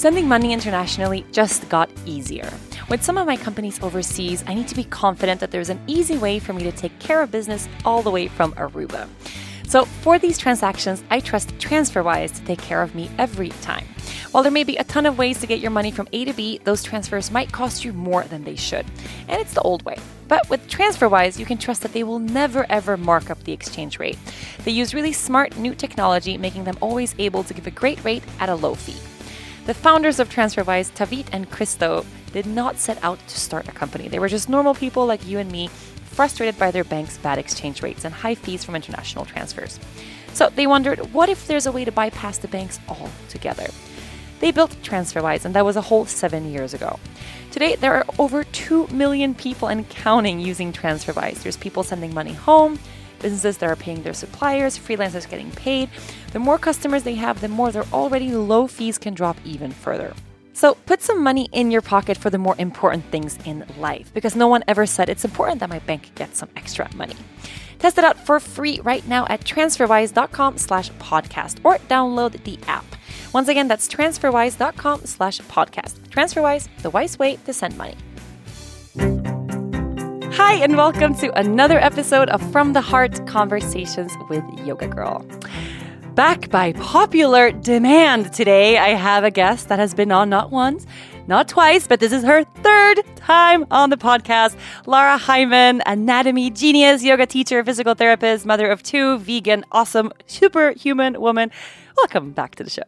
Sending money internationally just got easier. With some of my companies overseas, I need to be confident that there's an easy way for me to take care of business all the way from Aruba. So, for these transactions, I trust TransferWise to take care of me every time. While there may be a ton of ways to get your money from A to B, those transfers might cost you more than they should. And it's the old way. But with TransferWise, you can trust that they will never ever mark up the exchange rate. They use really smart new technology, making them always able to give a great rate at a low fee. The founders of TransferWise, Taavet and Kristo, did not set out to start a company. They were just normal people like you and me, frustrated by their bank's bad exchange rates and high fees from international transfers. So they wondered what if there's a way to bypass the banks altogether? They built TransferWise, and that was a whole seven years ago. Today, there are over 2 million people and counting using TransferWise. There's people sending money home, businesses that are paying their suppliers, freelancers getting paid. The more customers they have, the more their already low fees can drop even further. So put some money in your pocket for the more important things in life because no one ever said it's important that my bank gets some extra money. Test it out for free right now at transferwise.com slash podcast or download the app. Once again, that's transferwise.com slash podcast. TransferWise, the wise way to send money. Hi, and welcome to another episode of From the Heart Conversations with Yoga Girl. Back by popular demand today, I have a guest that has been on not once, not twice, but this is her third time on the podcast. Lara Heimann, anatomy genius, yoga teacher, physical therapist, mother of two, vegan, awesome, superhuman woman. Welcome back to the show.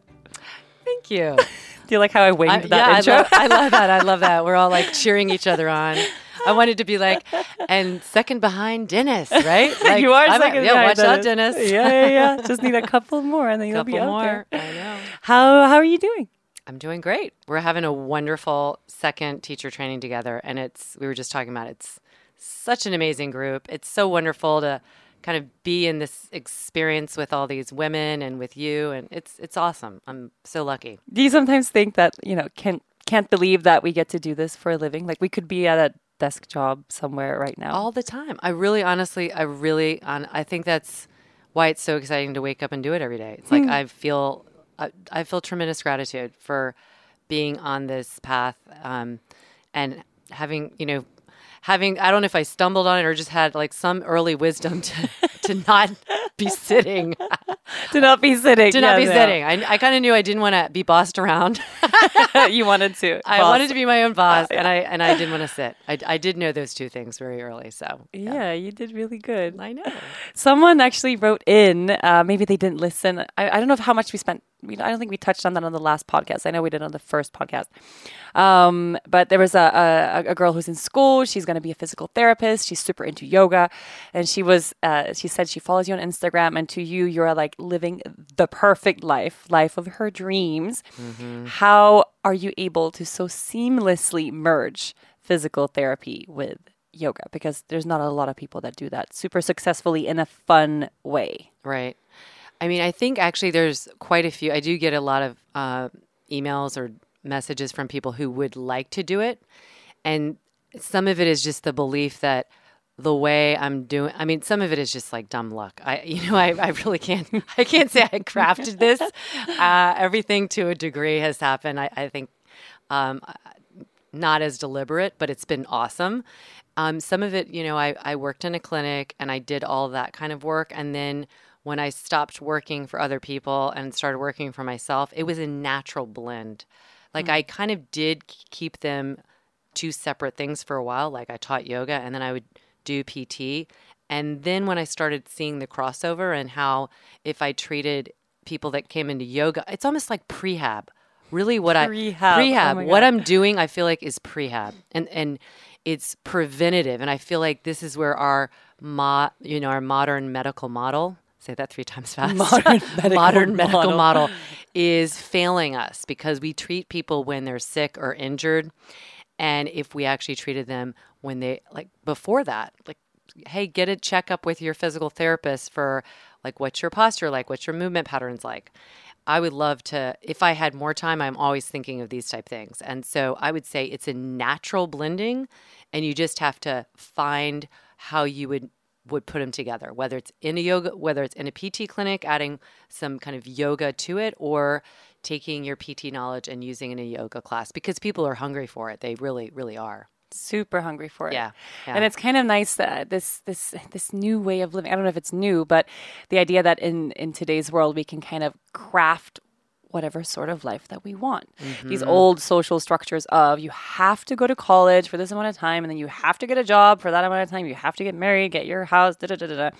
Thank you. Do you like how I winged I, that yeah, intro? I love, I love that. I love that. We're all like cheering each other on. I wanted to be like, and second behind Dennis, right? Like, you are I'm second. Like, yeah, behind watch out, Dennis. Yeah, yeah, yeah. Just need a couple more, and then you'll Couple be out more. there. I know. How how are you doing? I'm doing great. We're having a wonderful second teacher training together, and it's we were just talking about it's such an amazing group. It's so wonderful to kind of be in this experience with all these women and with you, and it's it's awesome. I'm so lucky. Do you sometimes think that you know can't can't believe that we get to do this for a living? Like we could be at a desk job somewhere right now. all the time. I really, honestly, I really, on, I think that's why it's so exciting to wake up and do it every day. It's like I feel, I, I feel tremendous gratitude for being on this path, um, and having, you know, having. I don't know if I stumbled on it or just had like some early wisdom to to not be sitting, to not be sitting. to not Yeah, be no. sitting. I, I kind of knew I didn't want to be bossed around. you wanted to. I boss. wanted to be my own boss, and I and I didn't want to sit. I, I did know those two things very early, so Yeah, you did really good. I know. Someone actually wrote in. Uh, maybe they didn't listen. I, I don't know how much we spent. I don't think we touched on that on the last podcast. I know we did on the first podcast. Um, but there was a, a, a girl who's in school. She's going to be a physical therapist. She's super into yoga, and she was. Uh, she said she follows you on Instagram, and to you, you're like living the perfect life, life of her dreams. How are you able to so seamlessly merge physical therapy with yoga? Because there's not a lot of people that do that super successfully in a fun way. Right. I mean, I think actually there's quite a few. I do get a lot of uh, emails or messages from people who would like to do it. And some of it is just the belief that the way I'm doing, I mean, some of it is just like dumb luck. I, you know, I, I really can't, I can't say I crafted this. Uh, everything to a degree has happened. I, I think um, not as deliberate, but it's been awesome. Um, some of it, you know, I, I worked in a clinic and I did all that kind of work. And then when I stopped working for other people and started working for myself, it was a natural blend. Like I kind of did keep them two separate things for a while. Like I taught yoga and then I would do PT. And then when I started seeing the crossover and how if I treated people that came into yoga, it's almost like prehab. Really, what Prehab. I Oh prehab. my what I'm doing, I feel like is prehab, and and it's preventative. And I feel like this is where our mo- you know our modern medical model. Say that three times fast. Modern medical modern medical model. model is failing us because we treat people when they're sick or injured, and if we actually treated them when they like before that, like hey, get a checkup with your physical therapist for like what's your posture like, what's your movement patterns like. I would love to if I had more time, I'm always thinking of these type things. And so I would say it's a natural blending and you just have to find how you would would put them together, whether it's in a yoga, whether it's in a PT clinic, adding some kind of yoga to it, or taking your PT knowledge and using it in a yoga class because people are hungry for it. They really, really are. super hungry for it. Yeah, yeah. And it's kind of nice that uh, this this this new way of living. I don't know if it's new, but the idea that in in today's world we can kind of craft whatever sort of life that we want. Mm-hmm. These old social structures of you have to go to college for this amount of time and then you have to get a job for that amount of time. You have to get married, get your house, da da da da. da.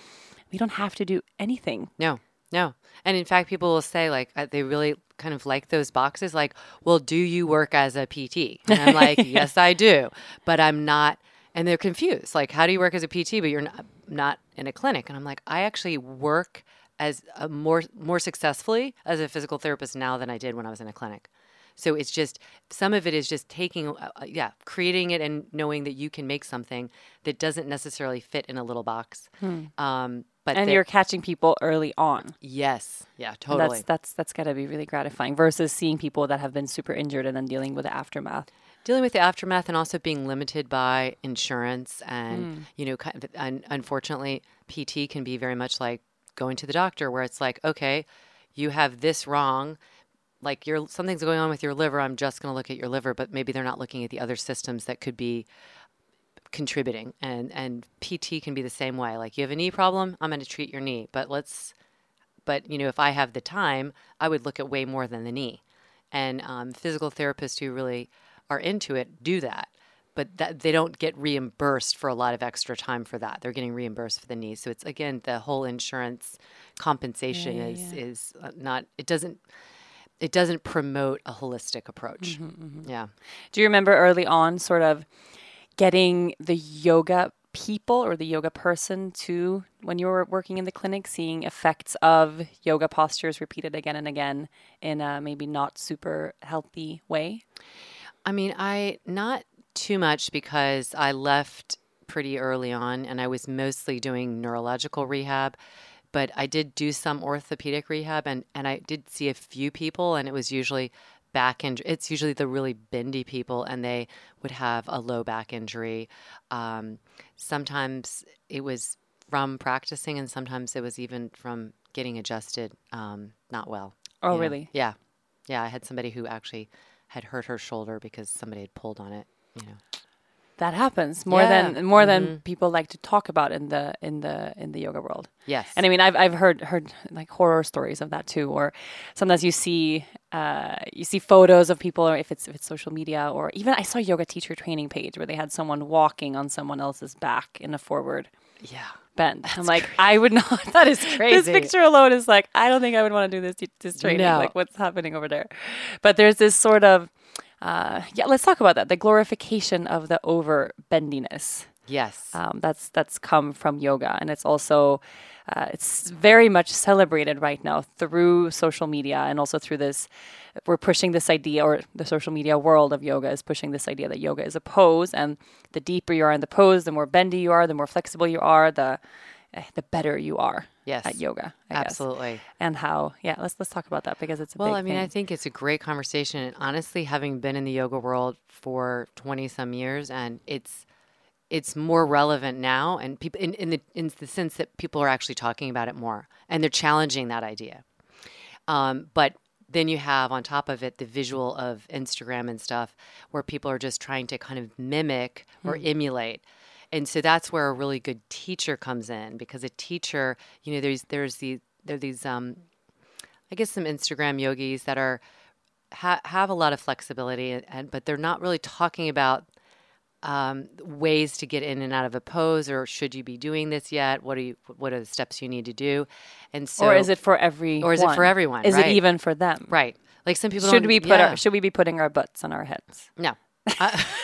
We don't have to do anything. No, no. And in fact, people will say, like, uh, they really kind of like those boxes. Like, well, do you work as a PT? And I'm like, yes, I do. But I'm not. And they're confused. Like, how do you work as a PT, but you're not, not in a clinic? And I'm like, I actually work as a more more successfully as a physical therapist now than I did when I was in a clinic. So it's just some of it is just taking, uh, uh, yeah, creating it and knowing that you can make something that doesn't necessarily fit in a little box. Um, but And you're catching people early on. yes, yeah, And totally. That's that's that's got to be really gratifying versus seeing people that have been super injured and then dealing with the aftermath. dealing with the aftermath and also being limited by insurance and hmm. you know kind of, un- unfortunately pt can be very much like going to the doctor where it's like okay you have this wrong like you're something's going on with your liver i'm just going to look at your liver but maybe they're not looking at the other systems that could be contributing and and pt can be the same way. Like you have a knee problem i'm going to treat your knee but let's but you know if i have the time i would look at way more than the knee. And um, physical therapists who really are into it do that but that they don't get reimbursed for a lot of extra time for that. They're getting reimbursed for the knee. So it's again the whole insurance compensation yeah, is yeah. is uh, not it doesn't it doesn't promote a holistic approach. Mm-hmm, yeah. Do you remember early on, sort of getting the yoga people or the yoga person to when you were working in the clinic, seeing effects of yoga postures repeated again and again in a maybe not super healthy way? I mean, I not too much because I left pretty early on and I was mostly doing neurological rehab, but I did do some orthopedic rehab and, and I did see a few people and it was usually back injury. It's usually the really bendy people and they would have a low back injury. Um, sometimes it was from practicing and sometimes it was even from getting adjusted um, not well. Oh, really? Yeah. Yeah. I had somebody who actually had hurt her shoulder because somebody had pulled on it. You know. That happens more Yeah. than more than people like to talk about in the in the in the yoga world. Yes. And I mean, I've I've heard heard like horror stories of that too. Or sometimes you see uh, you see photos of people, or if it's if it's social media, or even I saw a yoga teacher training page where they had someone walking on someone else's back in a forward yeah. bend. I'm like, I would not. That is crazy. This picture alone is like, I don't think I would want to do this this training. No. Like, what's happening over there? But there's this sort of uh, yeah. Let's talk about that. The glorification of the over bendiness Yes. um, that's that's come from yoga, and it's also uh, it's very much celebrated right now through social media and also through this. We're pushing this idea, or the social media world of yoga is pushing this idea that yoga is a pose, and the deeper you are in the pose, the more bendy you are, the more flexible you are, the eh, the better you are Yes. at yoga. I guess. Absolutely. And how? Yeah, let's let's talk about that because it's a Well, I mean, I think it's a great conversation. And honestly, having been in the yoga world for 20 some years, and it's it's more relevant now and people in, in the in the sense that people are actually talking about it more and they're challenging that idea. Um, but then you have on top of it the visual of Instagram and stuff where people are just trying to kind of mimic or emulate. And so that's where a really good teacher comes in because a teacher, you know, there's there's the there are these um I guess some Instagram yogis that are ha- have a lot of flexibility and, and but they're not really talking about um, ways to get in and out of a pose or should you be doing this yet what are you what are the steps you need to do and so or is it for everyone? or is it for everyone, Is right. it even for them? right like some people Should we put yeah. our Should we be putting our butts on our heads? no I,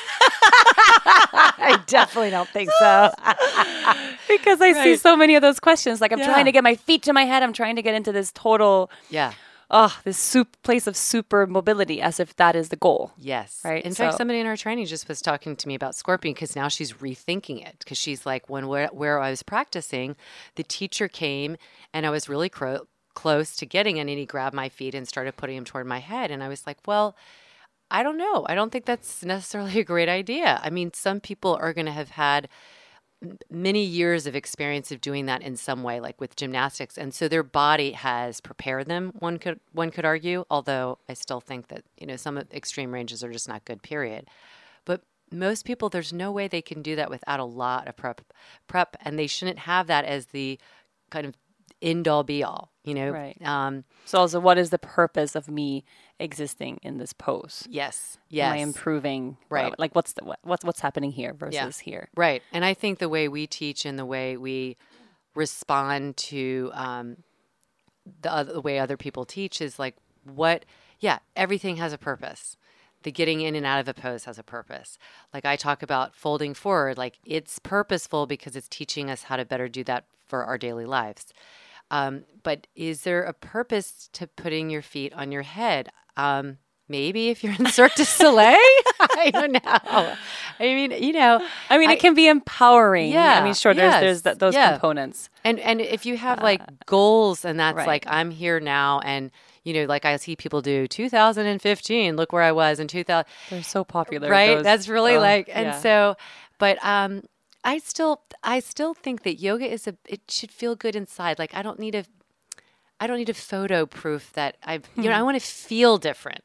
I definitely don't think so because I see so many of those questions. Like I'm Yeah. trying to get my feet to my head. I'm trying to get into this total, yeah oh, this soup place of super mobility, as if that is the goal. Yes. Right, In fact, somebody in our training just was talking to me about scorpion because now she's rethinking it because she's like, when where, where I was practicing, the teacher came and I was really cro- close to getting in and he grabbed my feet and started putting them toward my head. And I was like, well, I don't know. I don't think that's necessarily a great idea. I mean, some people are going to have had many years of experience of doing that in some way, like with gymnastics, and so their body has prepared them. One could one could argue, although I still think that you know some extreme ranges are just not good. Period. But most people, there's no way they can do that without a lot of prep, prep, and they shouldn't have that as the kind of end all be all. You know, Right. Um, So also, what is the purpose of me existing in this pose? yes, Am yes, I improving? Right. Like what's the, what, what's what's happening here versus here? Right. And I think the way we teach and the way we respond to um, the, other, the way other people teach is like what, yeah, everything has a purpose. The getting in and out of a pose has a purpose. Like I talk about folding forward, like it's purposeful because it's teaching us how to better do that for our daily lives. Um, but is there a purpose to putting your feet on your head? Um, maybe if you're in Cirque du Soleil, I don't know. I mean, you know, I mean, I- it can be empowering. Yeah, I mean, sure. There's yes, there's th- those yeah. components. and and if you have like goals and that's right. like I'm here now and you know like I see people do 2015 look where I was in 2000 They're so popular, right those- that's really oh, like and yeah. so but um I still I still think that yoga is a it should feel good inside like I don't need a I don't need a photo proof that I've you know Hmm. I want to feel different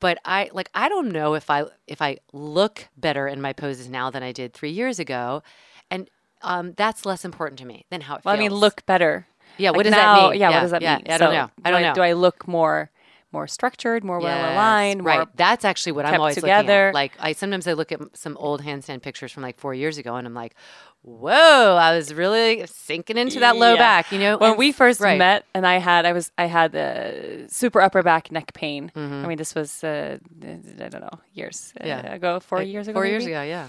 but I like I don't know if I if I look better in my poses now than I did 3 years ago and um, that's less important to me than how it Well, I mean, look better. Yeah, what does now- that mean? Yeah, what does that yeah, mean? I don't So know. I do don't know. Do I look more more structured, more well aligned, more right? That's actually what I'm always together. looking at. Like I sometimes I look at some old handstand pictures from like four years ago, and I'm like, whoa, I was really sinking into that low Yeah. back. You know, when And- we first right. met and i had i was i had the super upper back neck pain Mm-hmm. i mean this was uh, i don't know years uh, Yeah. ago four Like, years ago four years ago, yeah.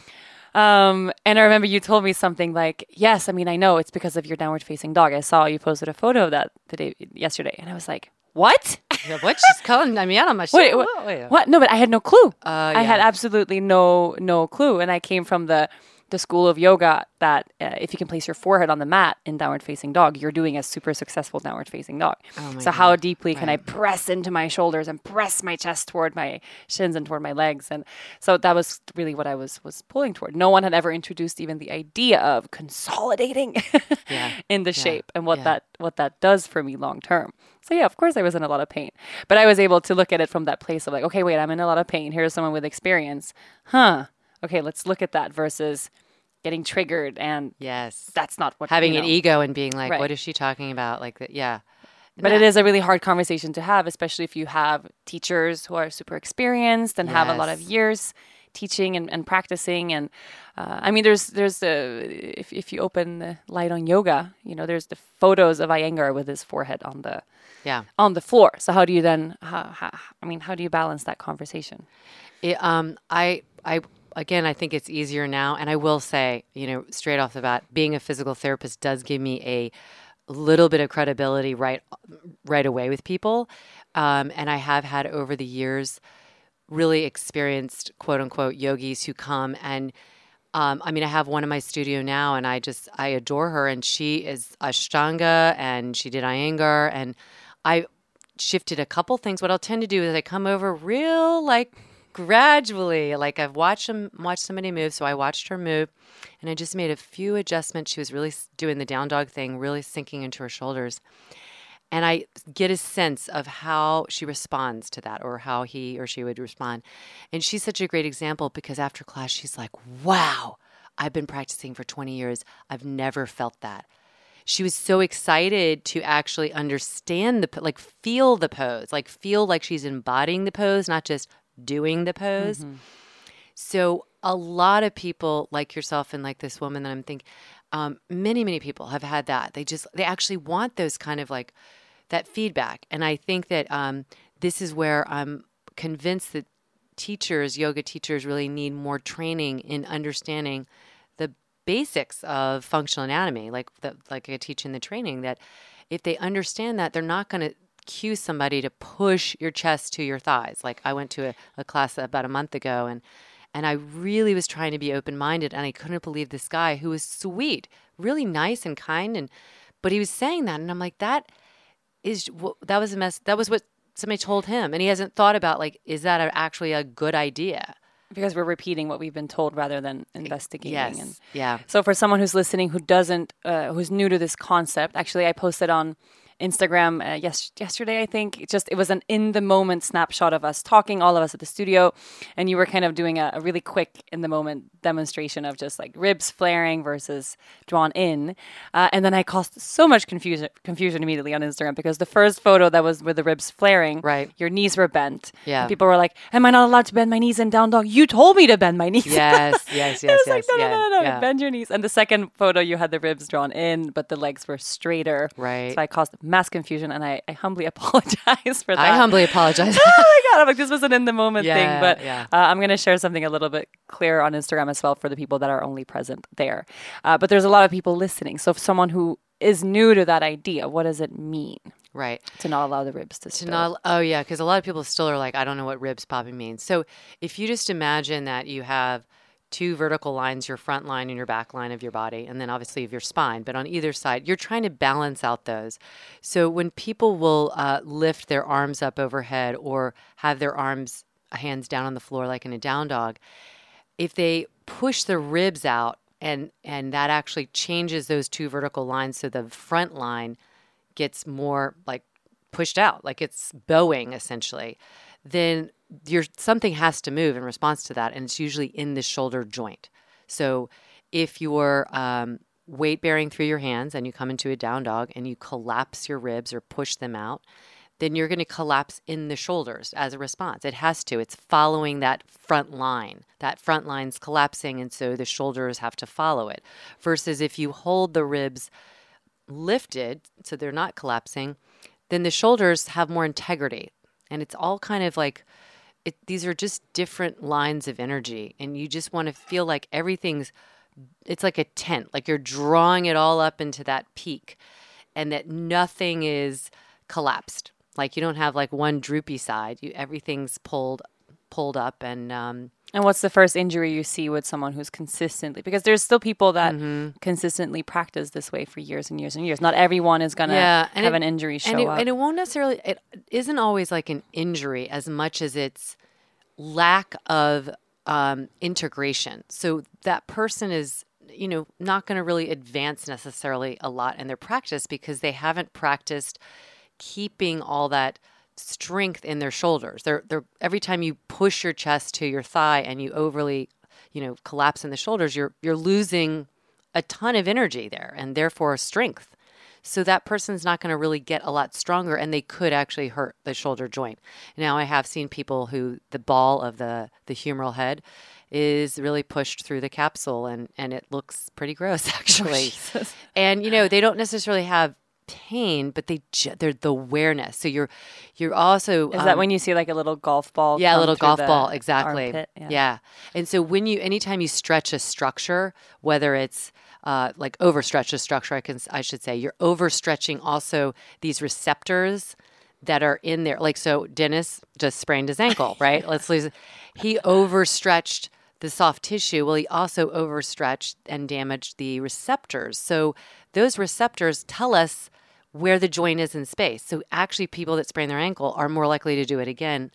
um and i remember you told me something like yes i mean i know it's because of your downward facing dog i saw you posted a photo of that today yesterday and i was like what yeah what she's calling me out on my Wait, shit. what, Whoa, wait. what? No, but I had no clue. Uh, I had absolutely no no clue, and I came from the the school of yoga that uh, if you can place your forehead on the mat in downward facing dog, you're doing a super successful downward facing dog. Oh so how deeply can I press into my shoulders and press my chest toward my shins and toward my legs? And so that was really what I was was pulling toward. No one had ever introduced even the idea of consolidating Yeah. in the shape and what Yeah. that what that does for me long term. So yeah, of course I was in a lot of pain. But I was able to look at it from that place of like, okay, wait, I'm in a lot of pain. Here's someone with experience. Huh. Okay, let's look at that versus getting triggered and Yes, that's not what having you an ego and being like, Right. what is she talking about? Like that, yeah. But it is a really hard conversation to have, especially if you have teachers who are super experienced and have a lot of years teaching and, and practicing. And uh, I mean, there's there's a if if you open the light on yoga, you know, there's the photos of Iyengar with his forehead on the Yeah. on the floor. So how do you then? How, how, I mean, how do you balance that conversation? It, um, I, I, again, I think it's easier now. And I will say, you know, straight off the bat, being a physical therapist does give me a little bit of credibility right, right away with people. Um, and I have had over the years really experienced quote unquote yogis who come and um, I mean, I have one in my studio now, and I just I adore her, and she is Ashtanga, and she did Iyengar, and I shifted a couple things. What I'll tend to do is I come over real like gradually, like I've watched them watch somebody move, so I watched her move, and I just made a few adjustments. She was really doing the down dog thing, really sinking into her shoulders, and I get a sense of how she responds to that or how he or she would respond. And she's such a great example because after class, she's like, wow, I've been practicing for 20 years. I've never felt that. She was so excited to actually understand the, like, feel the pose, like, feel like she's embodying the pose, not just doing the pose. So a lot of people like yourself and like this woman that I'm thinking, um, many many people have had that. They just they actually want those kind of like that feedback, and I think that um, this is where I'm convinced that teachers, yoga teachers, really need more training in understanding the basics of functional anatomy, like the, like I teach in the training. That if they understand that, they're not going to cue somebody to push your chest to your thighs. Like I went to a, a class about a month ago, and and I really was trying to be open minded, and I couldn't believe this guy who was sweet, really nice and kind, and but he was saying that, and I'm like that is that was a mess. That was what somebody told him, and he hasn't thought about like is that a, actually a good idea? because we're repeating what we've been told rather than investigating. Yes. And yeah. so for someone who's listening who doesn't, uh, who's new to this concept, actually, I posted on Instagram uh, yes yesterday I think it just it was an in the moment snapshot of us talking all of us at the studio and you were kind of doing a, a really quick in the moment demonstration of just like ribs flaring versus drawn in uh, and then I caused so much confusion confusion immediately on Instagram because the first photo that was with the ribs flaring Right. your knees were bent Yeah. People were like am I not allowed to bend my knees in down dog you told me to bend my knees Yes, yes, yes, was like, yes. no, no, no, no, yeah. bend your knees. And the second photo, you had the ribs drawn in, but the legs were straighter. Right. So I caused mass confusion, and I, I humbly apologize for that. I humbly apologize. oh my god! I'm like, this was an in the moment Yeah, thing, but yeah. uh, I'm going to share something a little bit clearer on Instagram as well for the people that are only present there. Uh, but there's a lot of people listening, so if someone who is new to that idea, what does it mean right. to not allow the ribs to To spill? not, oh yeah, because a lot of people still are like, I don't know what ribs popping means. So if you just imagine that you have two vertical lines, your front line and your back line of your body, and then obviously of your spine, but on either side, you're trying to balance out those. So when people will uh, lift their arms up overhead or have their arms, uh, hands down on the floor like in a down dog, if they push the ribs out and and that actually changes those two vertical lines so the front line gets more like pushed out like it's bowing essentially then your something has to move in response to that and it's usually in the shoulder joint so if you're um, weight bearing through your hands and you come into a down dog and you collapse your ribs or push them out then you're going to collapse in the shoulders as a response. It has to. It's following that front line. That front line's collapsing, and so the shoulders have to follow it. Versus if you hold the ribs lifted so they're not collapsing, then the shoulders have more integrity. And it's all kind of like it, these are just different lines of energy, and you just want to feel like everything's it's like a tent, like you're drawing it all up into that peak, and that nothing is collapsed. Like you don't have like one droopy side. You everything's pulled pulled up, and um, And what's the first injury you see with someone who's consistently because there's still people that Mm-hmm. consistently practice this way for years and years and years. Not everyone is gonna yeah, have it- an injury show and it, up. and it won't necessarily. It isn't always like an injury as much as it's lack of um, integration. So that person is, you know, not going to really advance necessarily a lot in their practice because they haven't practiced keeping all that strength in their shoulders. They're they're every time you push your chest to your thigh and you overly, you know, collapse in the shoulders, you're you're losing a ton of energy there and therefore strength. So that person's not going to really get a lot stronger and they could actually hurt the shoulder joint. Now I have seen people who the ball of the the humeral head is really pushed through the capsule and and it looks pretty gross actually. and you know, they don't necessarily have pain, but they ju- they're the awareness. So you're you're also is that um, when you see like a little golf ball? yeah, a little golf ball, exactly. armpit? Yeah. And so when you, anytime you stretch a structure, whether it's uh, like overstretch a structure, I can, I should say, you're overstretching also these receptors that are in there. Like so, Dennis just sprained his ankle, right? Let's lose. He overstretched the soft tissue. Well, he also overstretched and damaged the receptors. So those receptors tell us where the joint is in space. So actually, people that sprain their ankle are more likely to do it again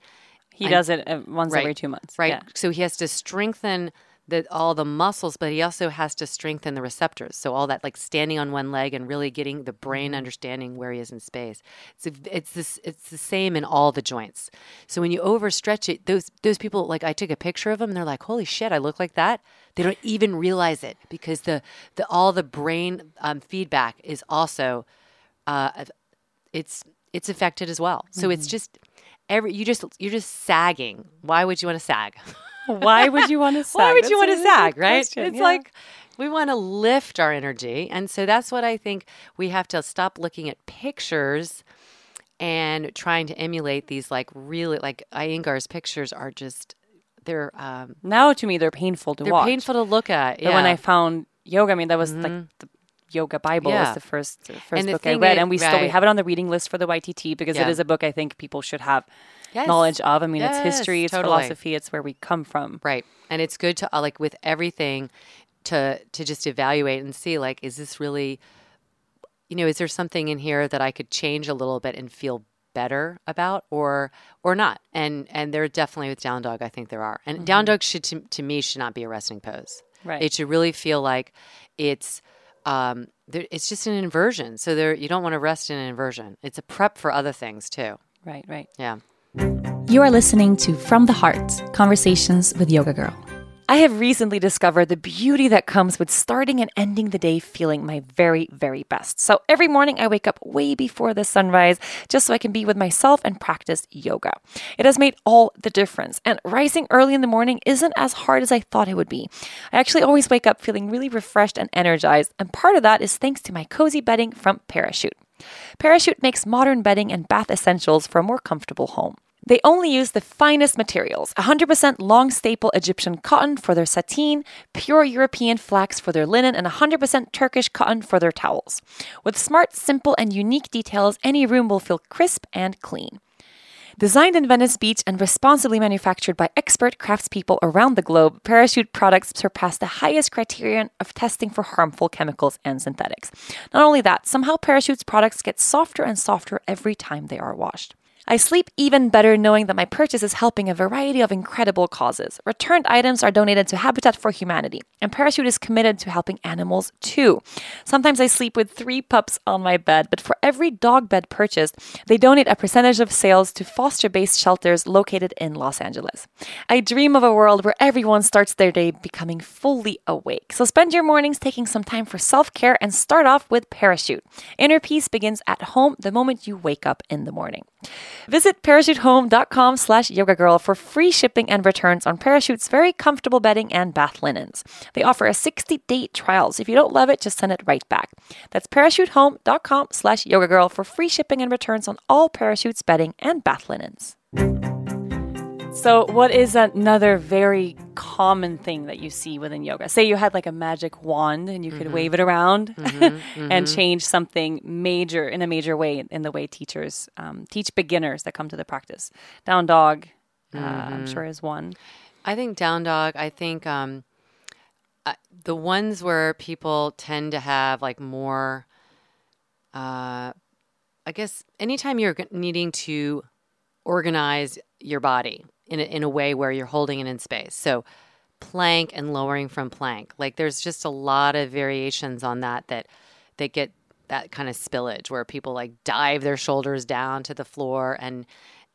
He does it uh, once Right. every two months. right? Yeah. So he has to strengthen the all the muscles, but he also has to strengthen the receptors. So all that like standing on one leg and really getting the brain understanding where he is in space. So it's this it's the same in all the joints. So when you overstretch it, those those people like I took a picture of them and they're like, "Holy shit, I look like that." They don't even realize it because the the all the brain um, feedback is also uh, it's it's affected as well. So it's just every you just you're just sagging. Why would you want to sag? Why would you want to sag? Why would That's you want to sag, right? question, It's yeah. like we want to lift our energy. And so that's what I think we have to stop looking at pictures and trying to emulate these like really like Iyengar's pictures are just they're um now to me they're painful to they're watch. painful to look at. But when yeah. I found yoga, I mean that was like the yoga Bible Yeah. was the first the first the book I read, is- and we still we have it on the reading list for the YTT because Yeah. it is a book I think people should have Yes. knowledge of. I mean, Yes, it's history, it's totally. philosophy, it's where we come from. Right. And it's good to uh, like with everything to to just evaluate and see like is this really you know, is there something in here that I could change a little bit and feel better about or or not. And and there definitely with down dog, I think there are. And down dog should to, to me should not be a resting pose. Right. It should really feel like it's um, there, it's just an inversion. So there you don't want to rest in an inversion. It's a prep for other things too. Right, right. Yeah. You are listening to From the Heart Conversations with Yoga Girl. I have recently discovered the beauty that comes with starting and ending the day feeling my very, very best. So every morning I wake up way before the sunrise just so I can be with myself and practice yoga. It has made all the difference. And rising early in the morning isn't as hard as I thought it would be. I actually always wake up feeling really refreshed and energized. And part of that is thanks to my cozy bedding from Parachute. Parachute makes modern bedding and bath essentials for a more comfortable home. They only use the finest materials 100% long staple Egyptian cotton for their sateen, pure European flax for their linen, and 100% Turkish cotton for their towels. With smart, simple, and unique details, any room will feel crisp and clean. Designed in Venice Beach and responsibly manufactured by expert craftspeople around the globe, Parachute products surpass the highest criterion of testing for harmful chemicals and synthetics. Not only that, somehow Parachute's products get softer and softer every time they are washed. I sleep even better knowing that my purchase is helping a variety of incredible causes. Returned items are donated to Habitat for Humanity, and Parachute is committed to helping animals too. Sometimes I sleep with three pups on my bed, but for every dog bed purchased, they donate a percentage of sales to foster based shelters located in Los Angeles. I dream of a world where everyone starts their day becoming fully awake. So spend your mornings taking some time for self care and start off with Parachute. Inner peace begins at home the moment you wake up in the morning. Visit parachutehome.com slash yoga girl for free shipping and returns on Parachute's very comfortable bedding and bath linens. They offer a 60-day trial, so if you don't love it, just send it right back. That's parachutehome.com slash yoga girl for free shipping and returns on all Parachute's bedding and bath linens. So, what is another very common thing that you see within yoga? Say you had like a magic wand and you could wave it around and change something major in a major way in the way teachers um, teach beginners that come to the practice. Down dog, uh, I'm sure, is one. I think down dog. I think um, uh, the ones where people tend to have like more. Uh, I guess anytime you're needing to organize your body in a, in a way where you're holding it in space. So plank and lowering from plank. Like there's just a lot of variations on that that that get that kind of spillage where people like dive their shoulders down to the floor and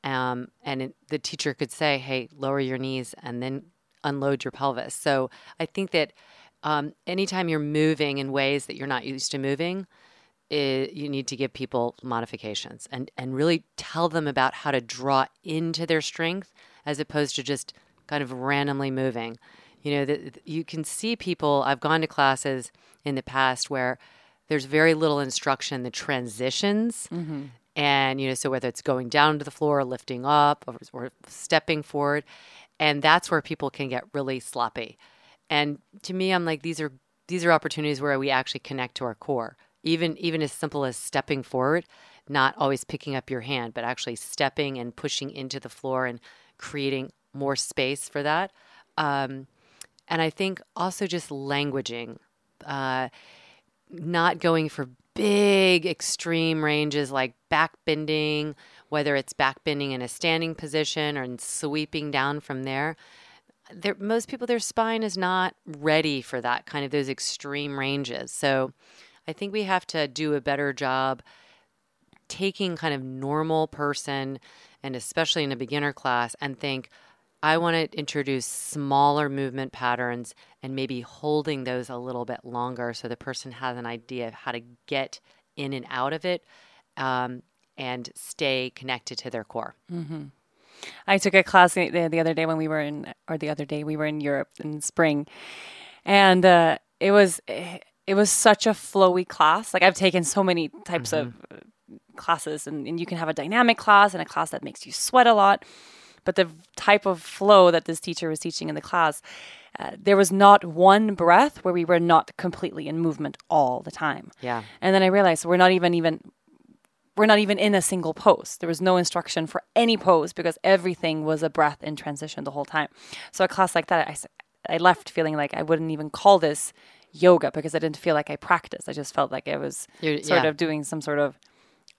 um, and it, the teacher could say, "Hey, lower your knees and then unload your pelvis." So I think that um, anytime you're moving in ways that you're not used to moving, it, you need to give people modifications and and really tell them about how to draw into their strength as opposed to just kind of randomly moving. You know, that you can see people. I've gone to classes in the past where there's very little instruction. The transitions mm-hmm. and you know so whether it's going down to the floor or lifting up or, or stepping forward and that's where people can get really sloppy and to me i'm like these are these are opportunities where we actually connect to our core even even as simple as stepping forward not always picking up your hand but actually stepping and pushing into the floor and creating more space for that um, and i think also just languaging uh, not going for big extreme ranges like back bending, whether it's back bending in a standing position or in sweeping down from there. There, most people, their spine is not ready for that kind of those extreme ranges. So I think we have to do a better job taking kind of normal person and especially in a beginner class and think, I want to introduce smaller movement patterns and maybe holding those a little bit longer so the person has an idea of how to get in and out of it um, and stay connected to their core. I took a class the, the other day when we were in, or the other day we were in Europe in spring, and uh, it was it was such a flowy class. Like I've taken so many types of uh, classes, and, and you can have a dynamic class and a class that makes you sweat a lot. But the type of flow that this teacher was teaching in the class, uh, there was not one breath where we were not completely in movement all the time. Yeah. And then I realized we're not even even we're not even in a single pose. There was no instruction for any pose because everything was a breath in transition the whole time. So a class like that, I I left feeling like I wouldn't even call this yoga because I didn't feel like I practiced. I just felt like I was You're- sort yeah. of doing some sort of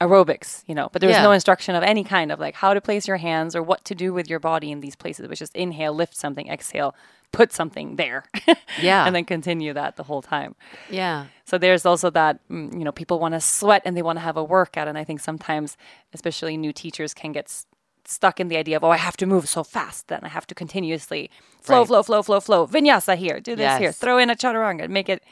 aerobics, you know, but there was Yeah. no instruction of any kind of like how to place your hands or what to do with your body in these places. It was just inhale, lift something, exhale, put something there. Yeah. and then continue that the whole time. Yeah. So there's also that, mm, you know, people want to sweat and they want to have a workout. And I think sometimes, especially new teachers, can get s- stuck in the idea of, oh, I have to move so fast, then I have to continuously flow, Right. flow, flow, flow, flow. Vinyasa here, do this here, throw in a chaturanga, make it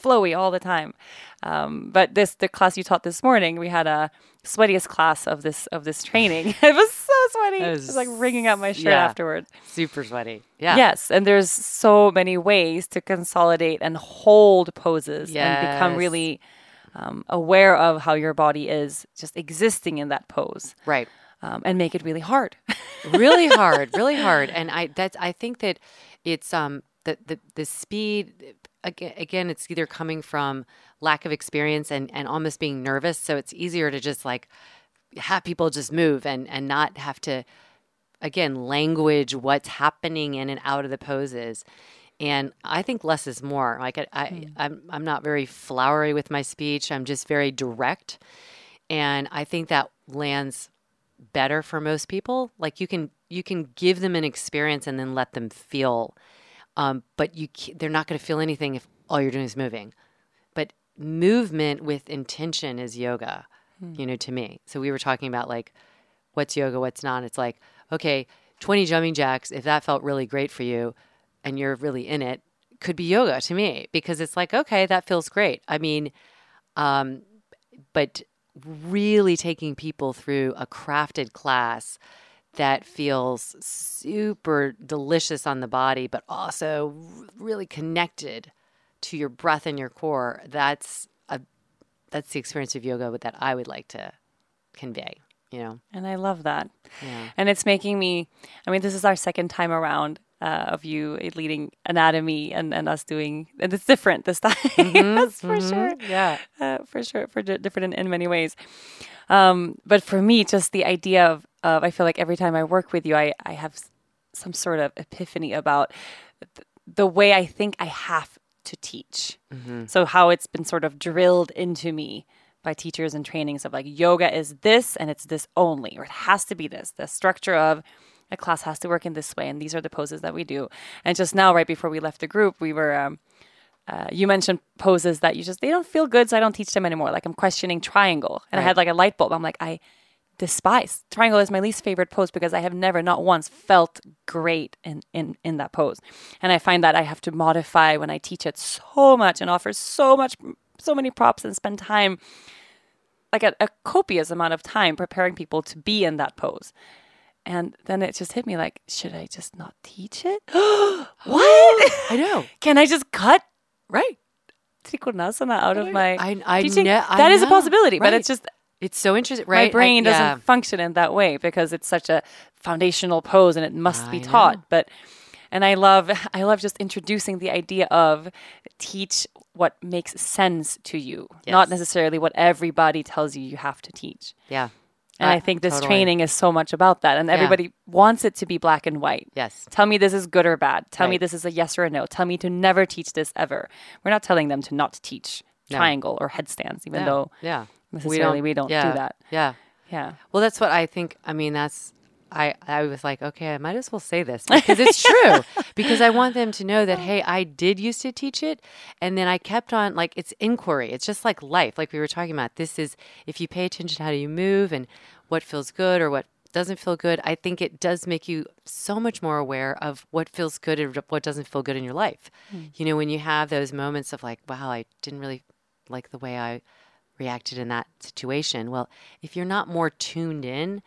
flowy all the time. Um, but this, the class you taught this morning, we had a sweatiest class of this of this training. it was so sweaty. It was, was like wringing out my shirt yeah. afterwards. Super sweaty. Yeah. Yes, and there's so many ways to consolidate and hold poses and become really um, aware of how your body is just existing in that pose Right. um, and make it really hard. really hard, really hard. And I that's I think that it's um the the the speed again, again it's either coming from lack of experience and and almost being nervous, so it's easier to just like have people just move and and not have to again language what's happening in and out of the poses. And I think less is more. Like I, I mm. I'm I'm not very flowery with my speech. I'm just very direct. And I think that lands better for most people. Like you can you can give them an experience and then let them feel, um, but you they're not going to feel anything if all you're doing is moving. But movement with intention is yoga, you know, to me. So we were talking about like what's yoga, what's not. It's like okay, 20 jumping jacks. If that felt really great for you, and you're really in it, could be yoga to me because it's like okay, that feels great. I mean, um, but really taking people through a crafted class that feels super delicious on the body, but also really connected to your breath and your core. That's a that's the experience of yoga that I would like to convey. You know, and I love that. Yeah. And it's making me, I mean, this is our second time around. Uh, of you leading anatomy and, and us doing and it's different this time that's for sure. yeah, uh, for sure for di- different in, in many ways. Um, but for me just the idea of, of i feel like every time i work with you i, I have s- some sort of epiphany about th- the way i think i have to teach. So how it's been sort of drilled into me by teachers and trainings of like yoga is this and it's this only or it has to be this the structure of a class has to work in this way and these are the poses that we do. And just now right before we left the group we were um, uh, you mentioned poses that you just they don't feel good so i don't teach them anymore. Like i'm questioning triangle. And i had like a light bulb. I'm like i despise triangle is my least favorite pose because i have never not once felt great in in in that pose. And i find that i have to modify when i teach it so much and offer so much so many props and spend time like a, a copious amount of time preparing people to be in that pose and then it just hit me like should i just not teach it what I know. can I just cut right Trikonasana out of my I- I teaching? kn- I that is a possibility, but it's just It's so interesting, right? my brain I- doesn't function in that way because it's such a foundational pose and it must be taught. know. But and I love I love just introducing the idea of teach what makes sense to you, not necessarily what everybody tells you you have to teach. Yeah. And I think this totally. training is so much about that. And everybody wants it to be black and white. Yes. Tell me this is good or bad. Tell me this is a yes or a no. Tell me to never teach this ever. We're not telling them to not teach No. triangle or headstands, even Yeah. though yeah. necessarily we don't, yeah, do that. Yeah. Yeah. Well, that's what I think. I mean, that's I. I was like, okay, I might as well say this because it's true. because I want them to know that hey, I did used to teach it, and then I kept on like it's inquiry. It's just like life, like we were talking about. This is if you pay attention to how you move and what feels good or what doesn't feel good. I think it does make you so much more aware of what feels good and what doesn't feel good in your life. Mm. You know, when you have those moments of like, wow, I didn't really like the way I reacted in that situation. Well, if you're not more tuned in,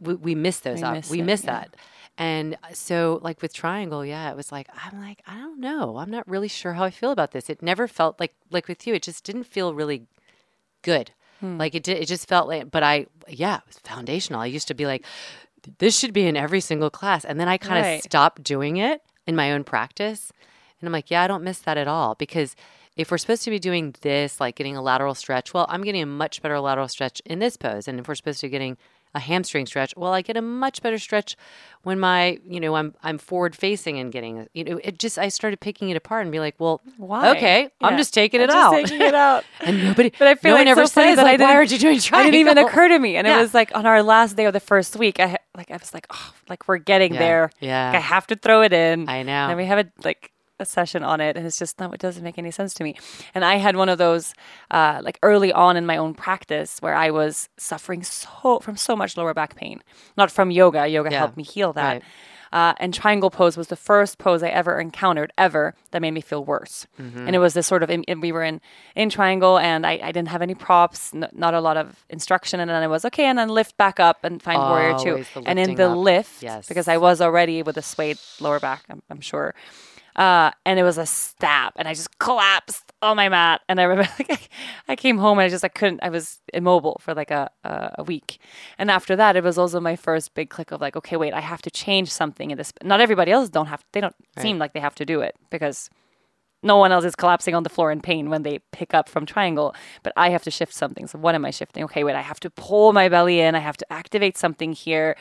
we, we miss those. We op- miss we it, miss yeah. that. And so, like with Triangle, yeah, it was like I'm like I don't know. I'm not really sure how I feel about this. It never felt like like with you. It just didn't feel really good. Hmm. Like it did. It just felt like. But I yeah, it was foundational. I used to be like, this should be in every single class, and then I kind of Right. stopped doing it in my own practice. And I'm like, yeah, I don't miss that at all because if we're supposed to be doing this, like getting a lateral stretch, well, I'm getting a much better lateral stretch in this pose. And if we're supposed to be getting a hamstring stretch. Well, I get a much better stretch when my, you know, I'm I'm forward facing and getting, you know, it just I started picking it apart and be like, well, Why? okay, I'm just taking it I'm out. just taking it out. and nobody, But I feel no like one ever so says that I like, why aren't you doing It didn't even occur to me, and Yeah. it was like on our last day of the first week. I like I was like, oh, like we're getting Yeah. there. Yeah. Like, I have to throw it in. I know. And we have a like a session on it, and it's just not. It doesn't make any sense to me. And I had one of those uh, like early on in my own practice where I was suffering so from so much lower back pain, not from yoga. Yoga Yeah. helped me heal that. Right. Uh, and triangle pose was the first pose I ever encountered ever that made me feel worse. Mm-hmm. And it was this sort of we were in in triangle and I, I didn't have any props, n- not a lot of instruction, and then it was okay, and then lift back up and find warrior two. And in the up. lift, Yes. because I was already with a swayed lower back, I'm, I'm sure. Uh, and it was a stab, and I just collapsed on my mat. And I remember, like, I, came home and I just I couldn't. I was immobile for like a, a a week. And after that, it was also my first big click of like, okay, wait, I have to change something in this. Not everybody else don't have. They don't seem like they have to do it because no one else is collapsing on the floor in pain when they pick up from triangle, but I have to shift something. So what am I shifting? Okay, wait, I have to pull my belly in. I have to activate something here.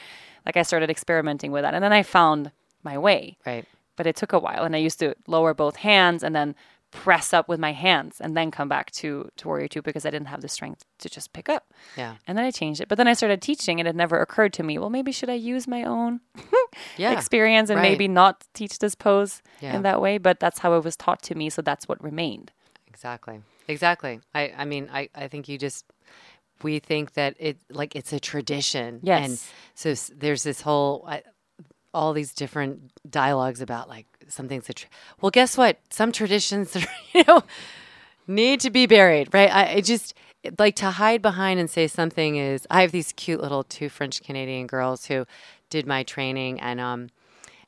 Like I started experimenting with that, and then I found my way. Right. But it took a while, and I used to lower both hands and then press up with my hands, and then come back to to warrior two because I didn't have the strength to just pick up. Yeah. And then I changed it. But then I started teaching, and it never occurred to me. Well, maybe should I use my own Yeah. experience and right. maybe not teach this pose Yeah. in that way? But that's how it was taught to me, so that's what remained. Exactly. Exactly. I, I mean, I, I think you just, we think that it, like, it's a tradition. Yes. And so there's this whole, I, all these different dialogues about like something's a, tr- well, guess what? Some traditions, you know, need to be buried, right? I, I just, like to hide behind and say something is, I have these cute little two French Canadian girls who did my training and, um,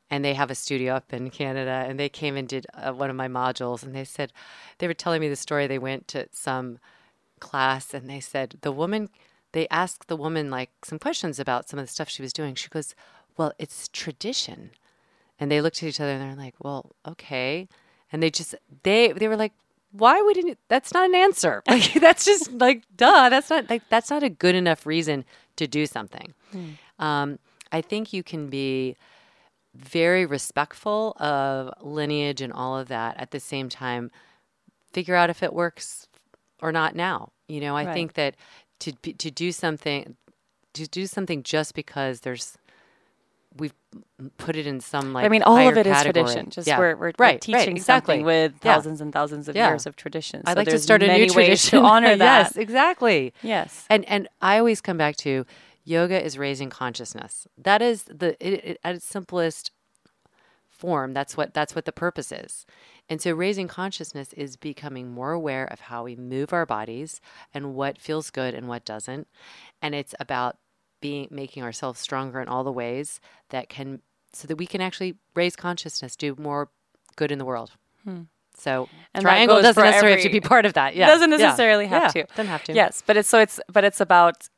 and they have a studio up in Canada. And they came and did uh, one of my modules, and they said they were telling me the story. They went to some class, and they said the woman. They asked the woman like some questions about some of the stuff she was doing. She goes, "Well, it's tradition," and they looked at each other and they're like, "Well, okay," and they just they they were like. Why wouldn't it? That's not an answer. Like that's just like duh. That's not like that's not a good enough reason to do something. Um, I think you can be very respectful of lineage and all of that at the same time figure out if it works or not now you know i Right. think that to to do something to do something just because there's we've put it in some like I mean, all of it is category. tradition. Just Yeah. we're, we're, we're teaching right, exactly. something with Yeah. thousands and thousands of Yeah. years of tradition. I'd like to start a new tradition to honor that. yes exactly Yes. and and I always come back to yoga is raising consciousness. That is the it, it, at its simplest form. That's what that's what the purpose is. And so raising consciousness is becoming more aware of how we move our bodies and what feels good and what doesn't. And it's about being making ourselves stronger in all the ways that can so that we can actually raise consciousness, do more good in the world. So Hmm. And that triangle doesn't necessarily have to be part of that. Yeah. doesn't Yeah. necessarily have Yeah. to. Doesn't have to. Yes, but it's so it's but it's about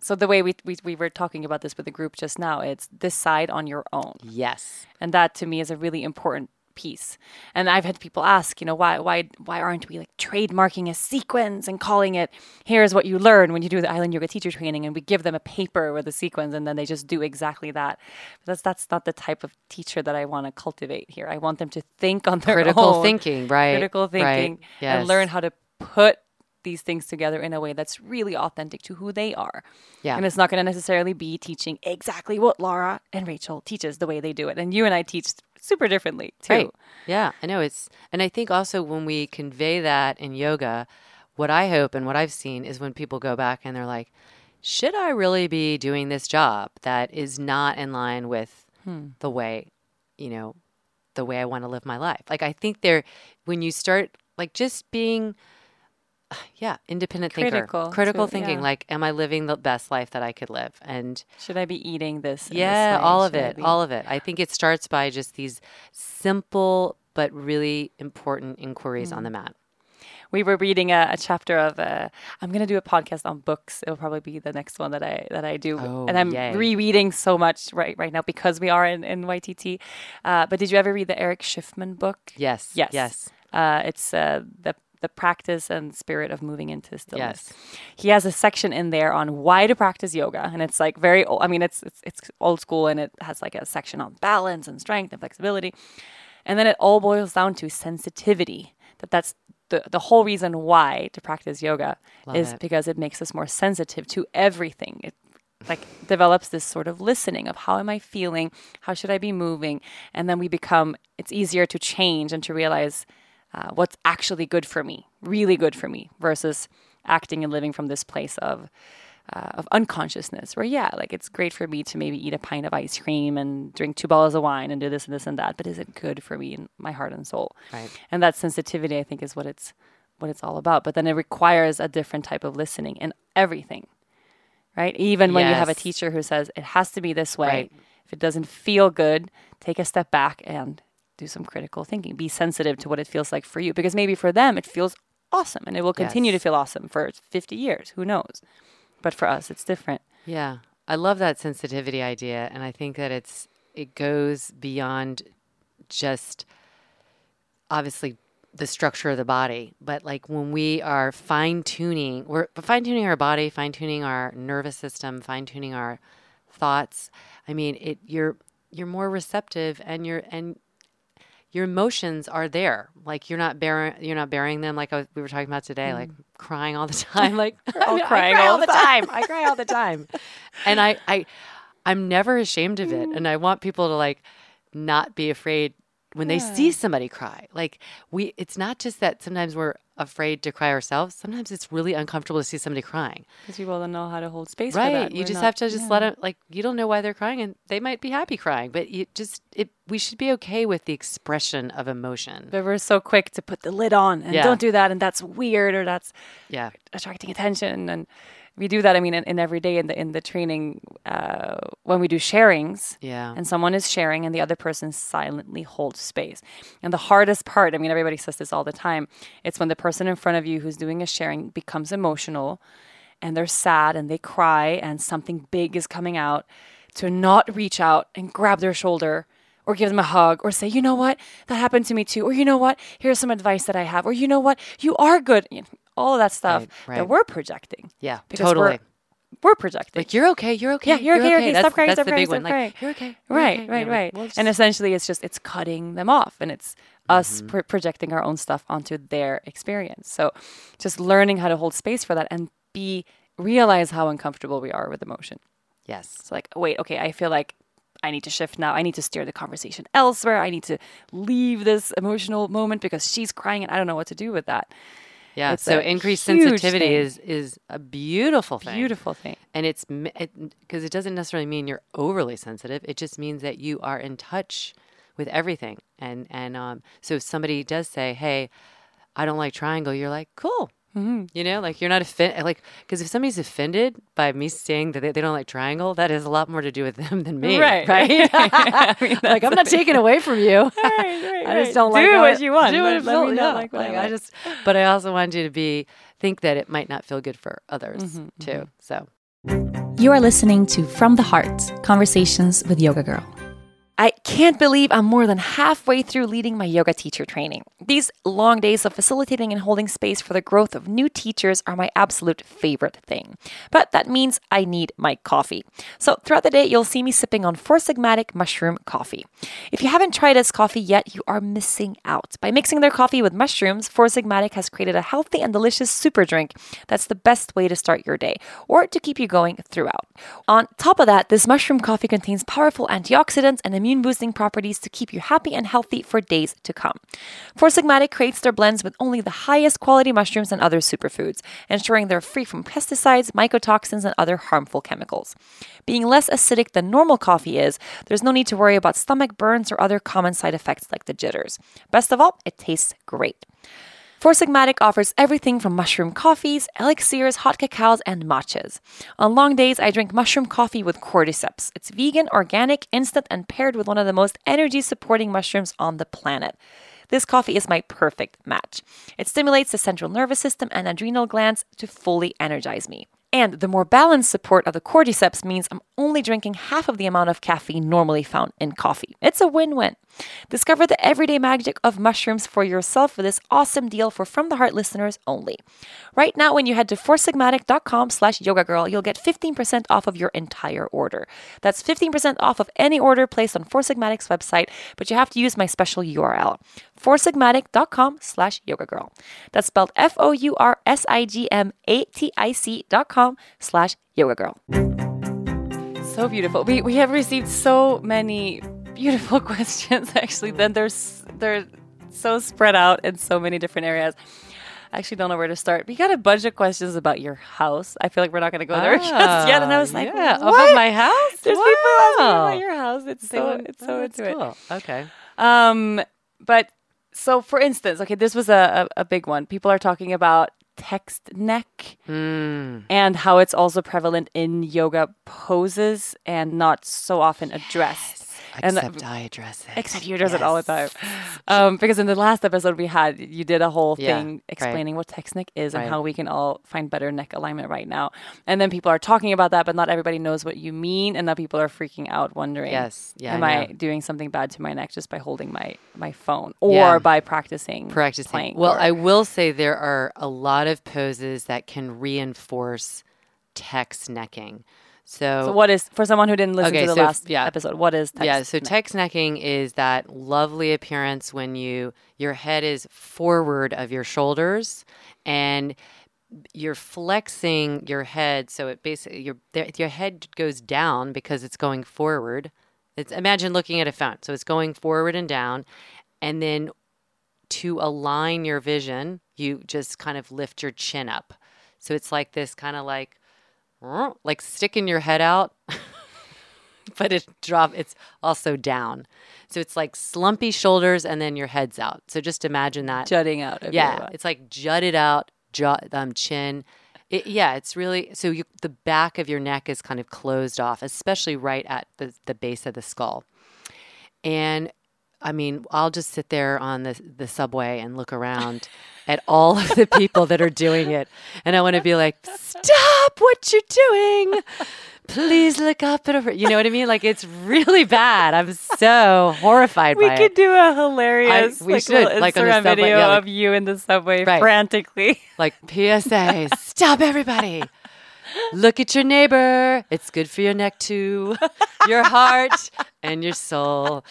so the way we, we we were talking about this with the group just now, it's decide on your own. Yes. And that to me is a really important piece. And I've had people ask, you know, why why why aren't we like trademarking a sequence and calling it here's what you learn when you do the island yoga teacher training and we give them a paper with a sequence and then they just do exactly that. But that's that's not the type of teacher that I want to cultivate here. I want them to think on their Critical own. thinking, right? Critical right, thinking Yes. and learn how to put these things together in a way that's really authentic to who they are. Yeah. And it's not going to necessarily be teaching exactly what Lara and Rachel teaches the way they do it. And you and I teach super differently too. Right. Yeah, I know it's, and I think also when we convey that in yoga, what I hope and what I've seen is when people go back and they're like, should I really be doing this job that is not in line with hmm. the way, you know, the way I want to live my life? Like, I think there, when you start like just being, yeah, independent Critical, thinker, critical too, thinking, yeah. like, am I living the best life that I could live? And Should I be eating this? in this yeah, all of Should it, all of it. I think it starts by just these simple but really important inquiries on the Mm. mat. we were reading a, a chapter of uh, I'm going to do a podcast on books. It'll probably be the next one that I that I do. Oh, and I'm yay. rereading so much right right now because we are in in YTT. Uh, but did you ever read the Erich Schiffmann book? Yes, Yes. yes. Uh, it's uh, the the practice and spirit of moving into stillness. Yes. He has a section in there on why to practice yoga, and it's like very. I mean, it's it's it's old school, and it has like a section on balance and strength and flexibility, and then it all boils down to sensitivity. That that's the the whole reason why to practice yoga Love is it. because it makes us more sensitive to everything. It like develops this sort of listening of how am I feeling? How should I be moving? And then we become it's easier to change and to realize uh, what's actually good for me, really good for me, versus acting and living from this place of uh, of unconsciousness. Where yeah, like it's great for me to maybe eat a pint of ice cream and drink two bottles of wine and do this and this and that, but is it good for me and my heart and soul? Right. And that sensitivity, I think, is what it's what it's all about. But then it requires a different type of listening in everything, right? Even when you have a teacher who says it has to be this way, Right. if it doesn't feel good, take a step back and do some critical thinking. Be sensitive to what it feels like for you, because maybe for them it feels awesome, and it will continue to feel awesome for 50 years. Who knows? But for us, it's different. Yeah. I love that sensitivity idea and I think that it's it goes beyond just obviously the structure of the body, but like when we are fine tuning, we're fine tuning our body, fine tuning our nervous system, fine tuning our thoughts. I mean, it you're you're more receptive and you're and your emotions are there. Like you're not bearing you're not burying them like I was, we were talking about today, like mm. crying all the time. Like all I mean, crying cry all all the the time. I cry all the time. And I, I I'm never ashamed of it. And I want people to like not be afraid when they see somebody cry. Like we it's not just that sometimes we're afraid to cry ourselves. Sometimes it's really uncomfortable to see somebody crying. Because people don't know how to hold space for Right. You We're just not- have to just let it like you don't know why they're crying and they might be happy crying, but you just it we should be okay with the expression of emotion. But we're so quick to put the lid on and Yeah. don't do that, and that's weird or that's Yeah. attracting attention. And we do that. I mean, in, in every day in the in the training uh, when we do sharings, Yeah. and someone is sharing and the other person silently holds space. And the hardest part, I mean, everybody says this all the time, it's when the person in front of you who's doing a sharing becomes emotional and they're sad and they cry and something big is coming out to not reach out and grab their shoulder or give them a hug or say, you know what, that happened to me too. Or you know what, here's some advice that I have. Or you know what, you are good. All of that stuff Right, that we're projecting. Yeah. Because totally. We're, we're projecting. Like you're okay, you're okay. Yeah, you're okay, you're okay. That's, Stop crying, that's stop the crying, big one. stop Like crying. you're okay. you're right okay. right like, right well, and essentially it's just it's cutting them off and it's us Mm-hmm. pro- projecting our own stuff onto their experience so just learning how to hold space for that and be realize how uncomfortable we are with emotion yes. it's like wait okay i feel like i need to shift now i need to steer the conversation elsewhere i need to leave this emotional moment because she's crying and i don't know what to do with that Yeah. It's so increased sensitivity thing. is is a beautiful thing. beautiful thing And it's because it, doesn't necessarily mean you're overly sensitive. It just means that you are in touch with everything. And and um, so if somebody does say, "Hey, I don't like triangle," you're like, "Cool." Mm-hmm. You know, like you're not offended. Like, because if somebody's offended by me saying that they, they don't like triangle, that has a lot more to do with them than me. Right. Right. like, I'm not taking away from you. right, I just don't like do what it- you want Do what it let feel, me not yeah. like I Like, I just, but I also want you to be think that it might not feel good for others Mm-hmm, too. So You are listening to From the Heart Conversations with Yoga Girl. I can't believe I'm more than halfway through leading my yoga teacher training. These long days of facilitating and holding space for the growth of new teachers are my absolute favorite thing. But that means I need my coffee. So throughout the day, you'll see me sipping on Four Sigmatic mushroom coffee. If you haven't tried this coffee yet, you are missing out. By mixing their coffee with mushrooms, Four Sigmatic has created a healthy and delicious super drink that's the best way to start your day or to keep you going throughout. On top of that, this mushroom coffee contains powerful antioxidants and immune boosting properties to keep you happy and healthy for days to come. Four Sigmatic creates their blends with only the highest quality mushrooms and other superfoods, ensuring they're free from pesticides, mycotoxins, and other harmful chemicals. Being less acidic than normal coffee is, there's no need to worry about stomach burns or other common side effects like the jitters. Best of all, it tastes great. Four Sigmatic offers everything from mushroom coffees, elixirs, hot cacaos, and matchas. On long days, I drink mushroom coffee with cordyceps. It's vegan, organic, instant, and paired with one of the most energy supporting mushrooms on the planet. This coffee is my perfect match. It stimulates the central nervous system and adrenal glands to fully energize me. And the more balanced support of the cordyceps means I'm only drinking half of the amount of caffeine normally found in coffee. It's a win win. Discover the everyday magic of mushrooms for yourself with this awesome deal for From the Heart listeners only. Right now, when you head to foursigmatic.com slash yoga girl, you'll get 15% off of your entire order. That's 15% off of any order placed on Four Sigmatic's website, but you have to use my special URL, foursigmatic.com slash yoga girl. That's spelled F O U R S I G M A T I C dot com slash yoga girl. So beautiful. We, we have received so many beautiful questions actually. Then there's they're so spread out in so many different areas. I actually don't know where to start. We got a bunch of questions about your house. I feel like we're not going to go there just yet. And I was like, yeah, what? about my house. There's wow. people asking about your house. It's They so want- it's oh, so into it. cool. Okay. Um, but so for instance, okay, this was a, a, a big one. People are talking about text neck Mm. and how it's also prevalent in yoga poses and not so often addressed. And Except I address it. Except you address it all the time. Um, because in the last episode we had, you did a whole Yeah, thing right. explaining what text neck is and how we can all find better neck alignment right now. And then people are talking about that, but not everybody knows what you mean. And now people are freaking out, wondering, Yes. Yeah, am I, know. doing something bad to my neck just by holding my, my phone or Yeah. by practicing? practicing. playing well, or- I will say there are a lot of poses that can reinforce text necking. So, So what is, for someone who didn't listen Okay, to the so last yeah. episode, what is text yeah, so text necking is that lovely appearance when you your head is forward of your shoulders and you're flexing your head so it basically your your head goes down because it's going forward. It's imagine looking at a phone. So it's going forward and down and then to align your vision, you just kind of lift your chin up. So it's like this kind of like like sticking your head out but it drop it's also down. So it's like slumpy shoulders and then your head's out. So just imagine that. Jutting out yeah it's like jutted out jaw, um, chin. It, yeah it's really so you, the back of your neck is kind of closed off especially right at the, the base of the skull. And I mean, I'll just sit there on the the subway and look around at all of the people that are doing it, and I want to be like, "Stop what you're doing! Please look up and over." You know what I mean? Like it's really bad. I'm so horrified we by could it. do a hilarious we like, should, like, on the Instagram subway, video yeah, like- of you in the subway Right. frantically. Like PSA, stop everybody. Look at your neighbor. It's good for your neck too, your heart and your soul.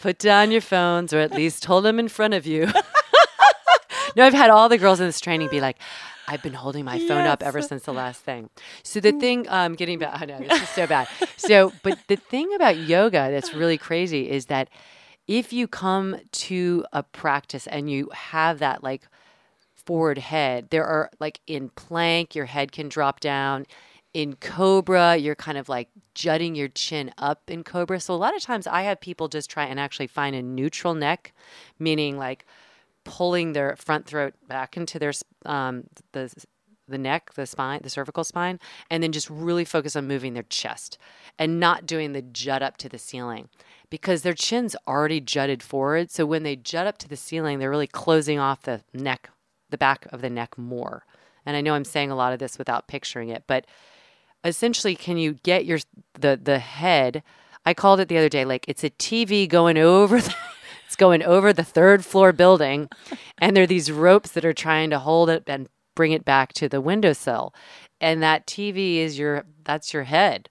Put down your phones or at least hold them in front of you. no, I've had all the girls in this training be like, I've been holding my phone up ever since the last thing. So the thing, um, getting back, I know this is so bad. So, but the thing about yoga that's really crazy is that if you come to a practice and you have that like forward head. There are like in plank, your head can drop down. In cobra, you're kind of like jutting your chin up in cobra. So a lot of times I have people just try and actually find a neutral neck, meaning like pulling their front throat back into their um, the the neck, the spine, the cervical spine, and then just really focus on moving their chest and not doing the jut up to the ceiling because their chin's already jutted forward. So when they jut up to the ceiling, they're really closing off the neck, the back of the neck more. And I know I'm saying a lot of this without picturing it, but essentially can you get your the the head I called it the other day like it's a TV going over the, it's going over the third floor building and there are these ropes that are trying to hold it and bring it back to the windowsill. And that TV is your that's your head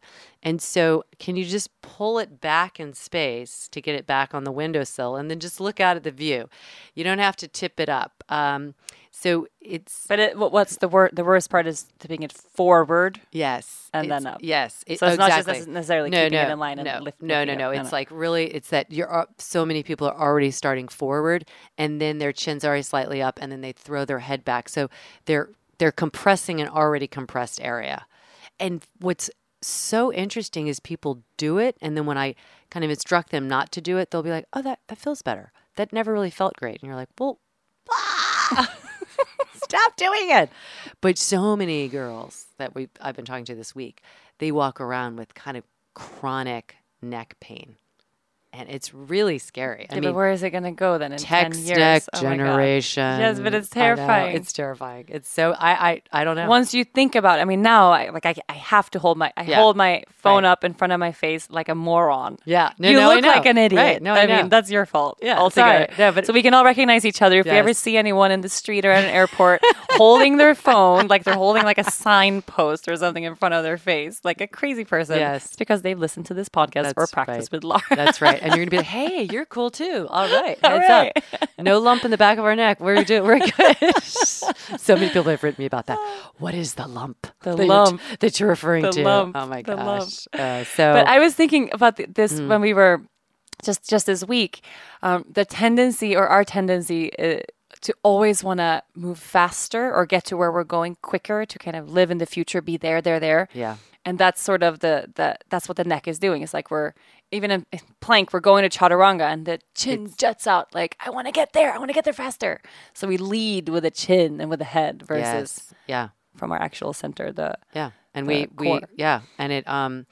and so can you just pull it back in space to get it back on the windowsill and then just look out at the view? You don't have to tip it up. Um, so it's But it, what's the wor- The worst part is tipping it forward. Yes, And then up. Yes, it- So it's not just necessarily no, keeping no, it in line and no, lift- no, no, no. No, It's like really, it's that you're so many people are already starting forward, and then their chins are already slightly up, and then they throw their head back, so they're they're compressing an already compressed area. And what's so interesting is people do it, and then when I kind of instruct them not to do it, they'll be like, "Oh, that that feels better. That never really felt great," and you're like, "Well." Ah, stop doing it. But so many girls that we I've been talking to this week, they walk around with kind of chronic neck pain. And it's really scary. I Yeah, mean, but where is it going to go then in 10 text years? neck Oh generation. Yes, but it's terrifying. It's terrifying. It's so I I, I don't know. Once you think about it, I mean, now I, like I, I have to hold my I Yeah. hold my phone Right. up in front of my face like a moron. yeah, no, you no, I look like an idiot. Right. No, I, know. mean that's your fault. Yeah, altogether. sorry. Yeah, but- so we can all recognize each other. If we ever see anyone in the street or at an airport holding their phone, like they're holding like a signpost or something in front of their face, like a crazy person. Yes. it's because they've listened to this podcast or That's practice right. with Lara. That's right. And you're gonna be like, hey, you're cool too. All right. All right. up. No lump in the back of our neck. We're doing we're good. so many people have written me about that. What is the lump? The that you're t- lump. that you're referring The to. lump. Oh my gosh. Uh, so But I was thinking about th- this Mm. when we were just just this week. Um, the tendency or our tendency uh, to always want to move faster or get to where we're going quicker to kind of live in the future, be there, there, there. Yeah. And that's sort of the the that's what the neck is doing. It's like we're even in plank, we're going to chaturanga, and the chin juts out. Like I want to get there. I want to get there faster. So we lead with the chin and with the head versus yes. Yeah. from our actual center. The Yeah, and the we we yeah, and it um,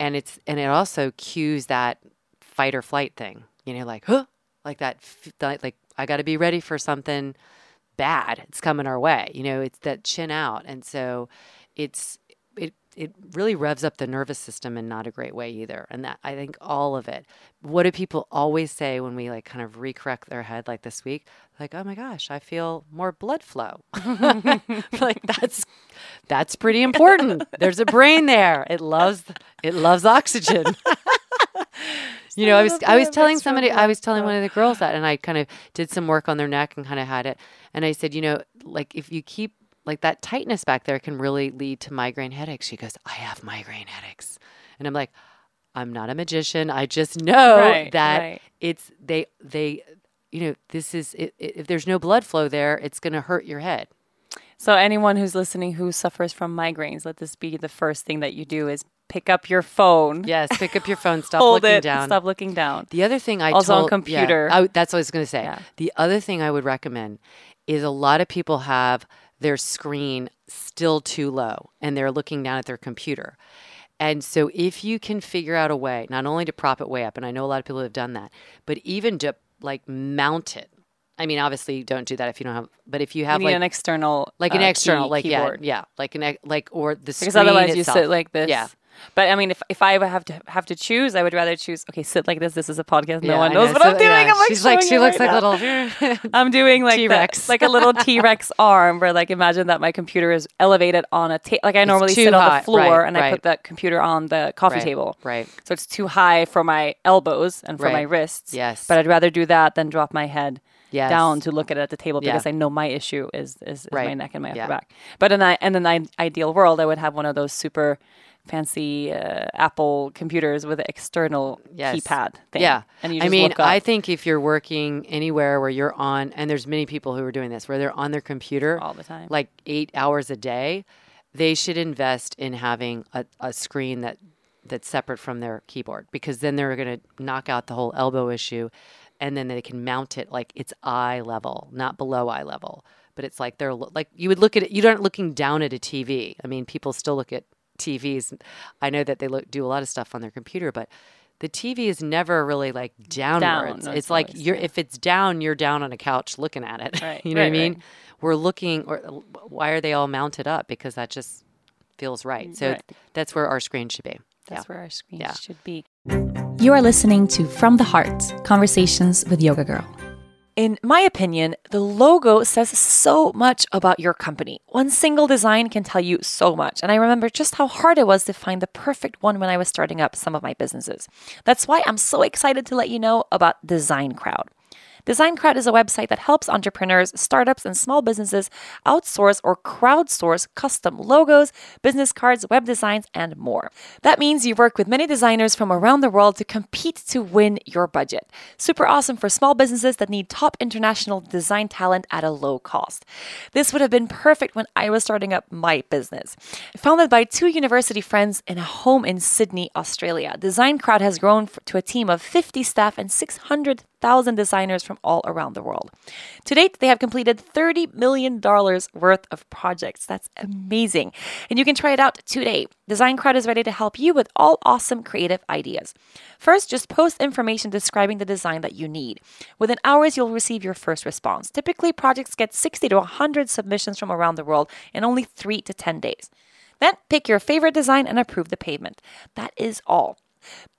and it's and it also cues that fight or flight thing. You know, like huh, like that, that like I got to be ready for something bad. It's coming our way. You know, it's that chin out, and so it's it it really revs up the nervous system in not a great way either. And that I think all of it. What do people always say when we like kind of recorrect their head like this week? Like, oh my gosh, I feel more blood flow. like that's that's pretty important. There's a brain there. It loves it loves oxygen. you know, I was I was telling somebody I was telling one of the girls that and I kind of did some work on their neck and kind of had it and I said, you know, like if you keep like that tightness back there can really lead to migraine headaches. She goes, I have migraine headaches. And I'm like, I'm not a magician. I just know Right, that right. it's they they you know, this is i i if there's no blood flow there, it's going to hurt your head. So anyone who's listening who suffers from migraines, let this be the first thing that you do is pick up your phone. Yes, pick up your phone, stop hold looking it. down. Stop looking down. The other thing I Also on told, computer. Yeah, I, that's what I was going to say. Yeah. The other thing I would recommend is a lot of people have their screen still too low and they're looking down at their computer. And so if you can figure out a way, not only to prop it way up, and I know a lot of people have done that, but even to like mount it. I mean, obviously, you don't do that if you don't have, but if you You have need like an external, like an uh, external, key- like keyboard. yeah, yeah, like an like or the Because otherwise you sit like this. Yeah, But I mean, if, if I have to have to choose, I would rather choose. Okay, sit like this. This is a podcast. No Yeah, one knows know. what So, I'm doing. yeah, I'm like she's like she looks right like now. a little I'm doing like the- T-Rex. like a little T Rex arm, where like imagine that my computer is elevated on a table. Like I normally sit on the floor, right, and I put that computer on the coffee Right, table. right. So it's too high for my elbows and for my wrists. Yes. But I'd rather do that than drop my head Yes. down to look at it at the table Yeah. because I know my issue is is, is my neck and my upper Yeah. back. But in I in an ideal world, I would have one of those super fancy uh, Apple computers with an external Yes. keypad thing. Yeah. And you I mean, look up. I think if you're working anywhere where you're on, and there's many people who are doing this, where they're on their computer All the time. like eight hours a day, they should invest in having a, a screen that that's separate from their keyboard because then they're going to knock out the whole elbow issue, and then they can mount it like it's eye level, not below eye level. But it's like they're like you would look at it. You aren't looking down at a TV. I mean, people still look at TVs. I know that they look do a lot of stuff on their computer, but the TV is never really like downwards. no, it's it's like always- you're yeah. if it's down, you're down on a couch looking at it. Right, you know what I mean? right. We're looking, or why are they all mounted up? Because that just feels right. Mm, so Right. that's where our screen should be. That's yeah. where our screen Yeah. should be. You are listening to From the Heart Conversations with Yoga Girl. In my opinion, the logo says so much about your company. One single design can tell you so much. And I remember just how hard it was to find the perfect one when I was starting up some of my businesses. That's why I'm so excited to let you know about Design Crowd. Design Crowd is a website that helps entrepreneurs, startups, and small businesses outsource or crowdsource custom logos, business cards, web designs, and more. That means you work with many designers from around the world to compete to win your budget. Super awesome for small businesses that need top international design talent at a low cost. This would have been perfect when I was starting up my business. Founded by two university friends in a home in Sydney, Australia, Design Crowd has grown to a team of 50 staff and 600 100,000 designers from all around the world. To date, they have completed $30 million worth of projects. That's amazing. And you can try it out today. Design Crowd is ready to help you with all awesome creative ideas. First, just post information describing the design that you need. Within hours, you'll receive your first response. Typically, projects get 60 to 100 submissions from around the world in only 3 to 10 days. Then pick your favorite design and approve the payment. That is all.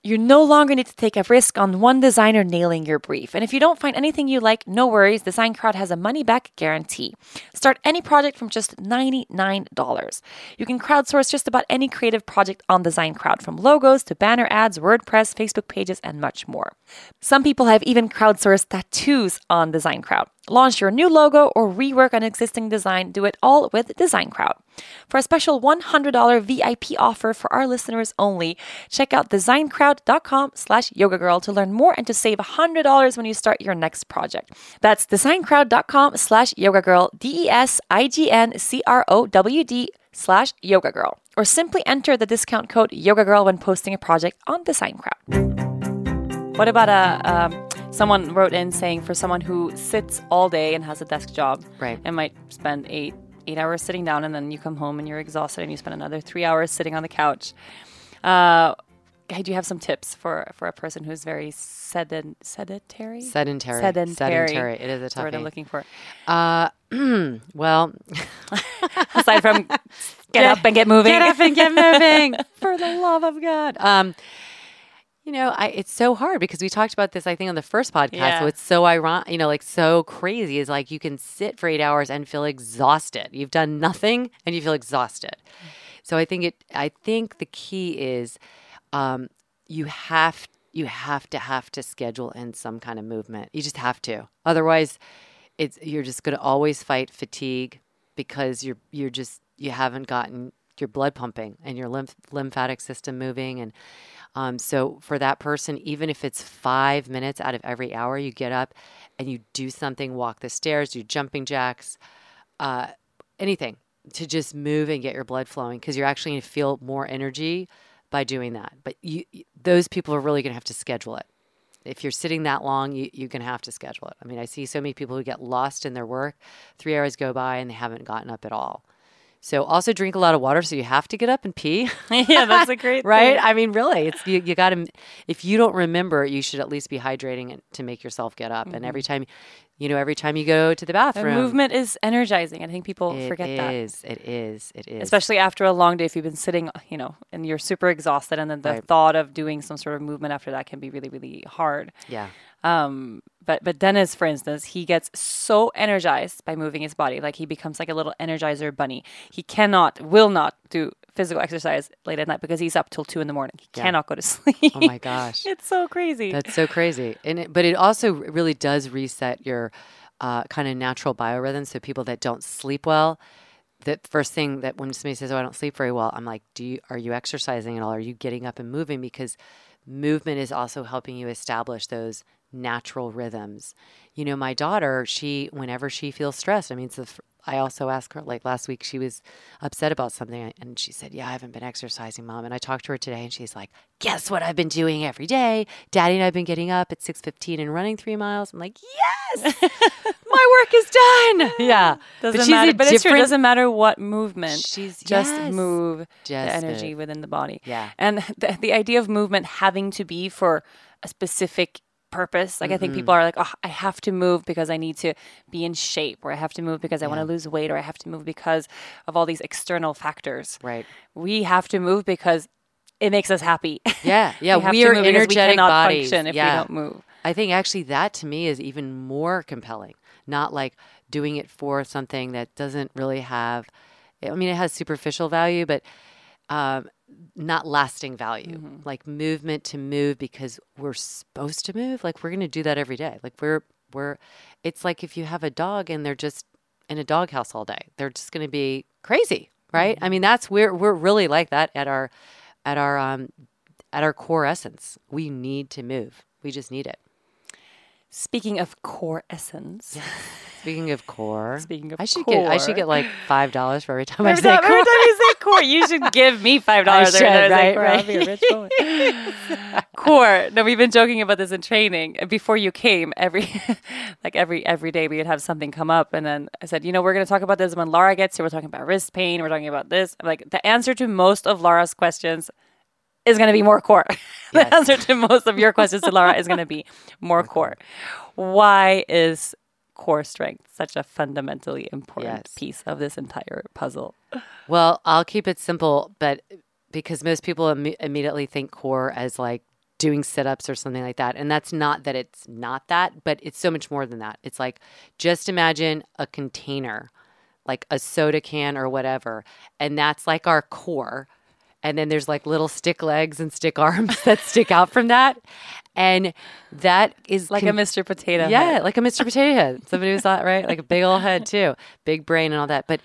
You no longer need to take a risk on one designer nailing your brief. And if you don't find anything you like, no worries, Design Crowd has a money back guarantee. Start any project from just $99. You can crowdsource just about any creative project on Design Crowd, from logos to banner ads, WordPress, Facebook pages, and much more. Some people have even crowdsourced tattoos on Design Crowd. Launch your new logo or rework an existing design, do it all with Design Crowd. For a special $100 VIP offer for our listeners only, check out designcrowd.com slash yogagirl to learn more and to save $100 when you start your next project. That's designcrowd.com slash yogagirl, D-E-S-I-G-N-C-R-O-W-D slash yogagirl. Or simply enter the discount code yogagirl when posting a project on Design Crowd. What about a... Um, someone wrote in saying for someone who sits all day and has a desk job Right. and might spend eight eight hours sitting down and then you come home and you're exhausted and you spend another three hours sitting on the couch uh, hey, do you have some tips for for a person who's very sedent, sedentary Sedentary. sedentary Sedentary. It is a the word I'm looking for Uh, well, aside from get up and get moving Get up and get moving for the love of God. Um, you know, I it's so hard because we talked about this, I think, on the first podcast. Yeah. So it's so ironic, you know, like so crazy is like you can sit for eight hours and feel exhausted. You've done nothing and you feel exhausted. So I think it. I think the key is, um, you have you have to have to schedule in some kind of movement. You just have to. Otherwise, it's you're just going to always fight fatigue because you're you're just you haven't gotten your blood pumping and your lymph, lymphatic system moving and um, so for that person even if it's five minutes out of every hour you get up and you do something walk the stairs do jumping jacks uh, anything to just move and get your blood flowing because you're actually going to feel more energy by doing that but you those people are really going to have to schedule it if you're sitting that long, you, you're going to have to schedule it. I mean, I see so many people who get lost in their work. Three hours go by and they haven't gotten up at all. So also drink a lot of water, so you have to get up and pee, yeah that's a great right? thing. I mean, really, it's you. You got to. If you don't remember, you should at least be hydrating to make yourself get up. And every mm-hmm. time, you know, every time you go to the Mm-hmm. The bathroom, movement is energizing i think people it forget that is, It is. It is. especially after a long day if you've been sitting you know and you're super exhausted and then the Right. thought of doing some sort of movement after that can be really really hard yeah. um but but dennis for instance he gets so energized by moving his body like he becomes like a little energizer bunny he cannot will not do physical exercise late at night because he's up till two in the morning he Yeah. cannot go to sleep Oh my gosh. it's so crazy That's so crazy. And it, but it also really does reset your uh, kind of natural biorhythm. So people that don't sleep well, the first thing that when somebody says, "Oh, I don't sleep very well," I'm like, "Do you are you exercising at all? Are you getting up and moving?" Because movement is also helping you establish those natural rhythms. You know, my daughter, she whenever she feels stressed, I mean, it's the, f- I also asked her like last week she was upset about something and she said, "Yeah, I haven't been exercising, mom." And I talked to her today and she's like, "Guess what I've been doing every day? Daddy and I've been getting up at 6:15 and running 3 miles." I'm like, "Yes! my work is done." Yeah. doesn't she's matter but true it doesn't matter what movement She's just yes. move Just the energy move. within the body Yeah. and the, the idea of movement having to be for a specific purpose like i think people are like oh i have to move because i need to be in shape or i have to move because i want to lose weight or i have to move because of all these external factors Right. we have to move because it makes us happy Yeah, yeah, we, we are energetic we cannot bodies. function if Yeah. we don't move I think actually that to me is even more compelling. Not like doing it for something that doesn't really have. I mean, it has superficial value, but um, not lasting value. Like movement to move because we're supposed to move. Like we're going to do that every day. Like we're we're. It's like if you have a dog and they're just in a doghouse all day, they're just going to be crazy, right? I mean, that's we're we're really like that at our at our um at our core essence. We need to move. We just need it. Speaking of core essence Speaking of core, Speaking of I should get I should get like five dollars for every time Every I say time, every core. time you say core, you should give me five dollars. should, right, right. Be a rich woman. core. No, we've been joking about this in training. Before you came, every like every every day we would have something come up, and then I said, you know, we're going to talk about this when Lara gets here. We're talking about wrist pain. We're talking about this. I'm like the answer to most of Lara's questions is going to be more core. the answer to most of your questions to Lara is going to be more core. Why is core strength such a fundamentally important Yes. piece of this entire puzzle? Well, I'll keep it simple, but because most people Im- immediately think core as like doing sit ups or something like that. And that's not that it's not that, but it's so much more than that. It's like just imagine a container, like a soda can or whatever. And that's like our core. And then there's like little stick legs and stick arms that stick out from that. And that is Like con- a Mr. Potato. yeah, Head. like a Mr. Potato Head. Somebody was that right? Like a big old head too, big brain and all that. But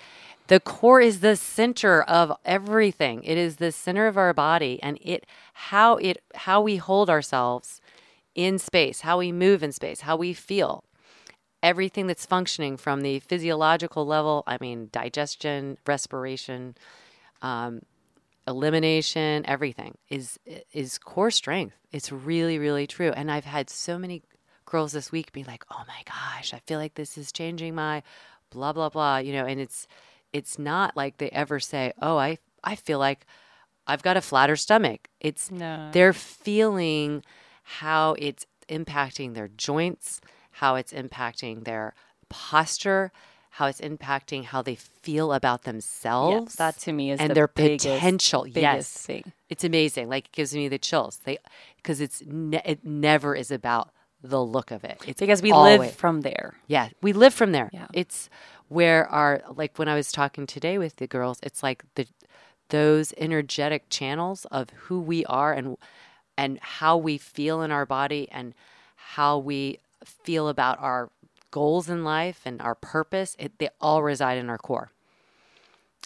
the core is the center of everything. It is the center of our body, and it how it how we hold ourselves in space, how we move in space, how we feel. Everything that's functioning from the physiological level. I mean, digestion, respiration, um, elimination, everything is is core strength. It's really, really true. And I've had so many girls this week be like, "Oh my gosh, I feel like this is changing my blah blah blah," you know. And it's it's not like they ever say, "Oh, I I feel like I've got a flatter stomach." It's No. they're feeling how it's impacting their joints, how it's impacting their posture, how it's impacting how they feel about themselves. Yes, that to me is and the their biggest- potential. biggest yes, thing. it's amazing. Like it gives me the chills. They because it's ne- it never is about the look of it. It's Because we always- live from there. yeah, we live from there. Yeah. It's where our like when I was talking today with the girls, it's like the those energetic channels of who we are and and how we feel in our body and how we feel about our goals in life and our purpose, it, they all reside in our core.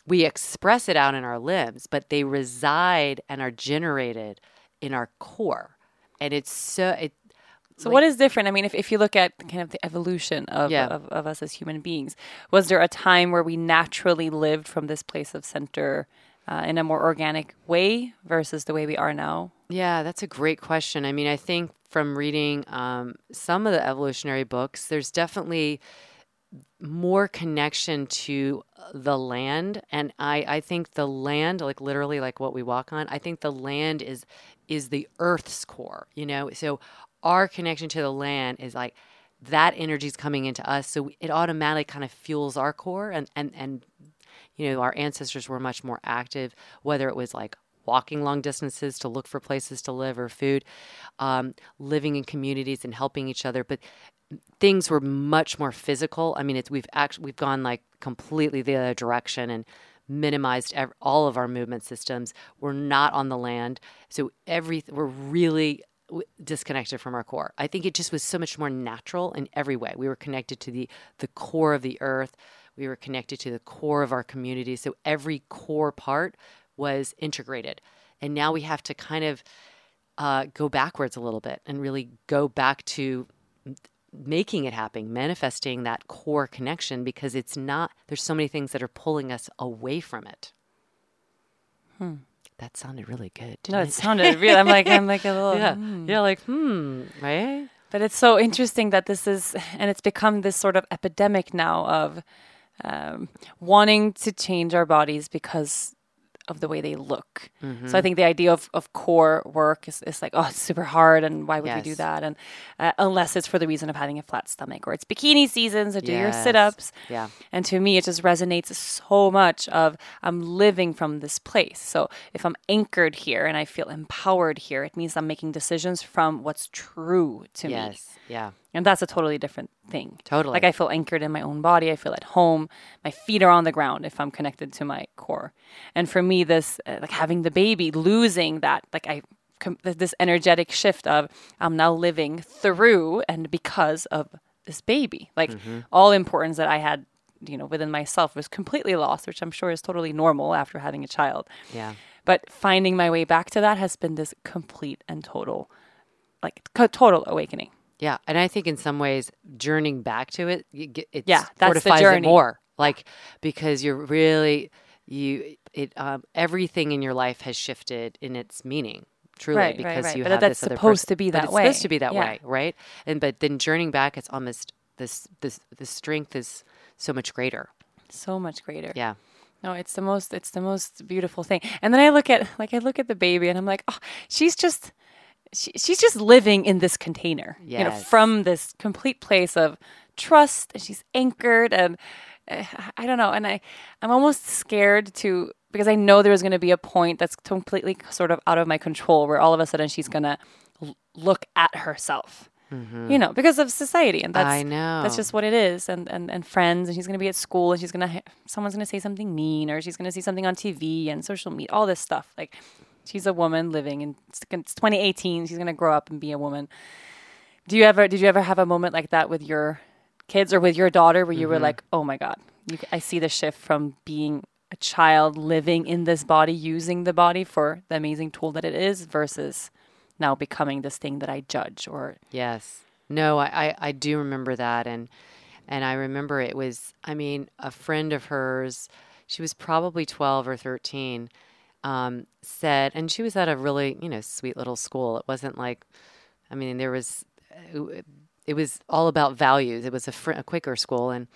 We express it out in our limbs, but they reside and are generated in our core. And it's so it So what is different? I mean, if, if you look at kind of the evolution of, Yeah. of, of us as human beings, was there a time where we naturally lived from this place of center uh, in a more organic way versus the way we are now? Yeah, that's a great question. I mean, I think from reading um, some of the evolutionary books, there's definitely more connection to the land and I, I think the land like literally like what we walk on i think the land is is the earth's core you know so our connection to the land is like that energy is coming into us so it automatically kind of fuels our core and and and you know our ancestors were much more active whether it was like walking long distances to look for places to live or food um, living in communities and helping each other. But things were much more physical. I mean it's we've actually we've gone like completely the other direction and minimized ev- all of our movement systems. We're not on the land. So every we're really disconnected from our core. I think it just was so much more natural in every way. We were connected to the the core of the earth. We were connected to the core of our community. So every core part was integrated and now we have to kind of uh, go backwards a little bit and really go back to making it happen, manifesting that core connection because it's not, there's so many things that are pulling us away from it. Hmm. That sounded really good. No, didn't it sounded real. I'm like, I'm like a little. yeah. hmm. Yeah, like, hmm, right? But it's so interesting that this is, and it's become this sort of epidemic now of um, wanting to change our bodies because of the way they look. So I think the idea of, of core work is, is like, oh, it's super hard, and why would we do that? And uh, unless it's for the reason of having a flat stomach, or it's bikini season, so do your sit ups. Yeah. And to me, it just resonates so much of I'm living from this place. So if I'm anchored here and I feel empowered here, it means I'm making decisions from what's true to me. Yes. Yeah. And that's a totally different thing. Totally. Like I feel anchored in my own body. I feel at home. My feet are on the ground if I'm connected to my core. And for me, this, uh, like having the baby, losing that, like I, com- this energetic shift of I'm now living through and because of this baby. Like all importance that I had, you know, within myself was completely lost, which I'm sure is totally normal after having a child. Yeah. But finding my way back to that has been this complete and total, like total awakening. Yeah, and I think in some ways, journeying back to it, it Yeah, fortifies it more. Like because you're really you it um, everything in your life has shifted in its meaning truly Right, right, because right. you But have that's this other supposed person. to be that it's way. supposed to be that Yeah. way, right? And but then journeying back, it's almost this this the strength is so much greater. So much greater. Yeah. No, it's the most it's the most beautiful thing. And then I look at like I look at the baby and I'm like, oh, she's just she, she's just living in this container. You know, from this complete place of trust and she's anchored and uh, I don't know, and I I'm almost scared to because I know there's going to be a point that's completely sort of out of my control where all of a sudden she's going to l- look at herself. You know, because of society and that's I know. that's just what it is and and, and friends and she's going to be at school and she's going to ha- someone's going to say something mean or she's going to see something on TV and social media all this stuff like she's a woman living in it's it's 2018 she's going to grow up and be a woman do you ever did you ever have a moment like that with your kids or with your daughter where you were mm-hmm. like oh my god you, I see the shift from being a child living in this body using the body for the amazing tool that it is versus now becoming this thing that I judge or Yes. No, I, I, I do remember that and and I remember it was I mean, a friend of hers, she was probably twelve or thirteen, um, said and she was at a really, you know, sweet little school. It wasn't like I mean, there was it, it was all about values. It was a, fr- a Quaker school. And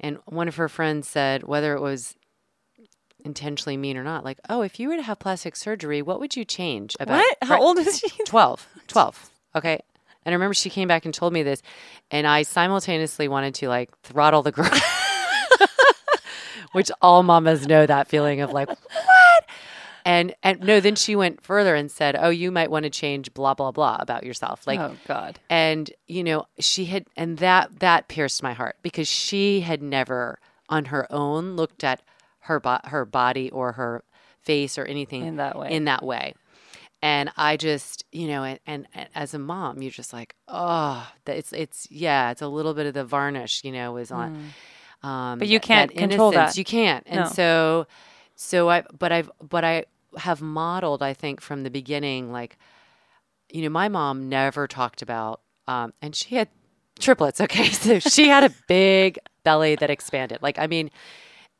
and one of her friends said whether it was intentionally mean or not, like, oh, if you were to have plastic surgery, what would you change about what? How Right. old is she? 12 12 okay. And i remember she came back and told me this and i simultaneously wanted to like throttle the girl. Which all mamas know that feeling of like and and no then she went further and said oh you might want to change blah blah blah about yourself like oh god and you know she had and that that pierced my heart because she had never on her own looked at her bo- her body or her face or anything In that way. in that way and i just you know and, and, and as a mom you're just like oh that it's it's yeah it's a little bit of the varnish you know is on um Mm. But you can't control innocence. that. you can't and No. so so i but i've but i have modeled i think from the beginning like you know, my mom never talked about, um, and she had triplets. Okay, so she had a big belly that expanded. Like, I mean,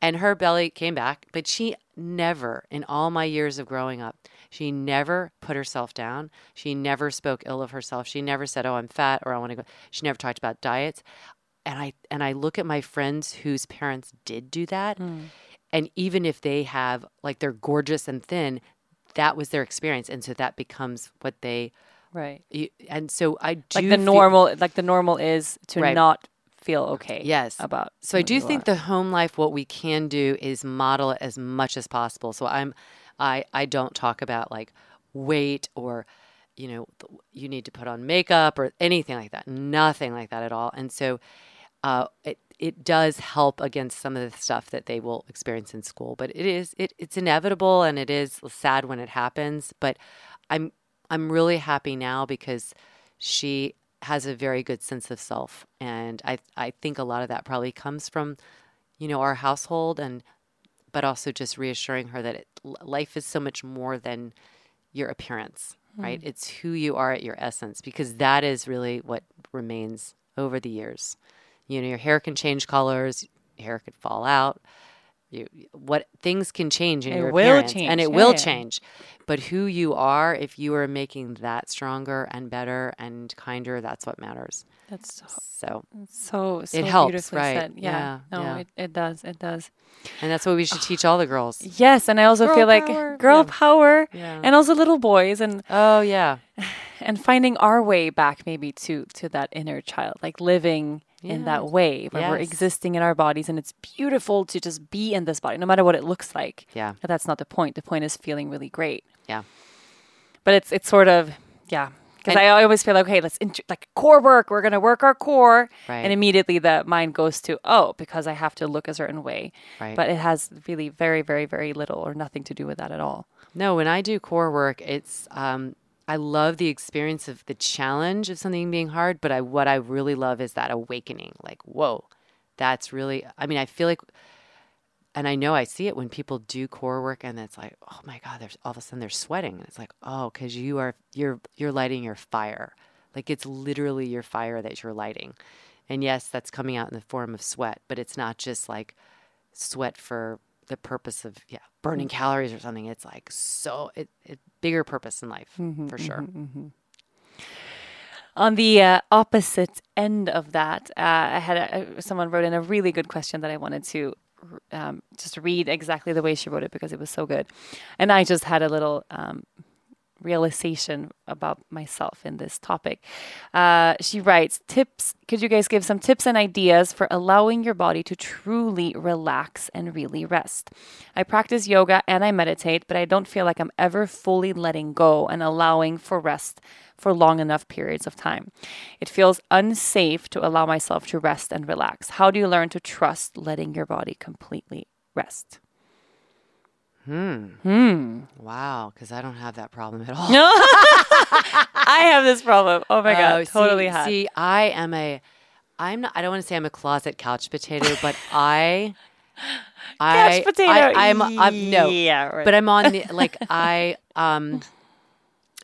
and her belly came back, but she never, in all my years of growing up, she never put herself down. She never spoke ill of herself. She never said, "Oh, I'm fat," or "I want to go." She never talked about diets. And I and I look at my friends whose parents did do that, and even if they have like they're gorgeous and thin, that was their experience, and so that becomes what they right and so I do like the feel- normal like the normal is to Right. not feel okay Yes. about So I do think are. the home life, what we can do is model it as much as possible. So I'm, I, I don't talk about like weight or, you know, you need to put on makeup or anything like that. Nothing like that at all. And so, uh, it it does help against some of the stuff that they will experience in school. But it is it it's inevitable and it is sad when it happens. But I'm I'm really happy now because she has a very good sense of self, and I I think a lot of that probably comes from you know our household and but also just reassuring her that it, life is so much more than your appearance, hmm. right? It's who you are at your essence because that is really what remains over the years. You know, your hair can change colors, hair could fall out. You, what things can change in It your will appearance, change, and it yeah, will yeah. change. But who you are, if you are making that stronger and better and kinder, that's what matters. that's so So, so, so It helps, beautifully right. said. Yeah, Yeah, no. It, it does, it does. and that's what we should teach all the girls. Yes, and I also Girl feel like girl power, Yeah. and also little boys, and Oh yeah, and finding our way back maybe to to that inner child, like living in that way where we're existing in our bodies, and it's beautiful to just be in this body, no matter what it looks like. Yeah. but that's not the point. The point is feeling really great. yeah. but it's it's sort of yeah because I always feel like okay let's int- like core work we're gonna work our core Right. and immediately the mind goes to oh because I have to look a certain way Right. but it has really very very very little or nothing to do with that at all No, when I do core work, it's um, I love the experience of the challenge of something being hard, but I what I really love is that awakening. Like, whoa, that's really. I mean, I feel like, and I know I see it when people do core work, and it's like, oh my god, there's all of a sudden they're sweating, and it's like, oh, because you are you're you're lighting your fire. Like it's literally your fire that you're lighting, and yes, that's coming out in the form of sweat, but it's not just like sweat for the purpose of yeah burning calories or something. It's like so it, it bigger purpose in life for sure. On the uh, opposite end of that, uh, I had a, someone wrote in a really good question that I wanted to um, just read exactly the way she wrote it because it was so good, and I just had a little um, realization about myself in this topic. Uh, she writes, Tips, could you guys give some tips and ideas for allowing your body to truly relax and really rest? I practice yoga and I meditate, but I don't feel like I'm ever fully letting go and allowing for rest for long enough periods of time. It feels unsafe to allow myself to rest and relax. How do you learn to trust letting your body completely rest? Wow, because I don't have that problem at all. I have this problem. Oh my god, Oh, totally see, had. See, I am a, I'm not. I don't want to say I'm a closet couch potato, but I, I, Couch potato. I, I'm, I'm no, Yeah, right. but I'm on the like I um.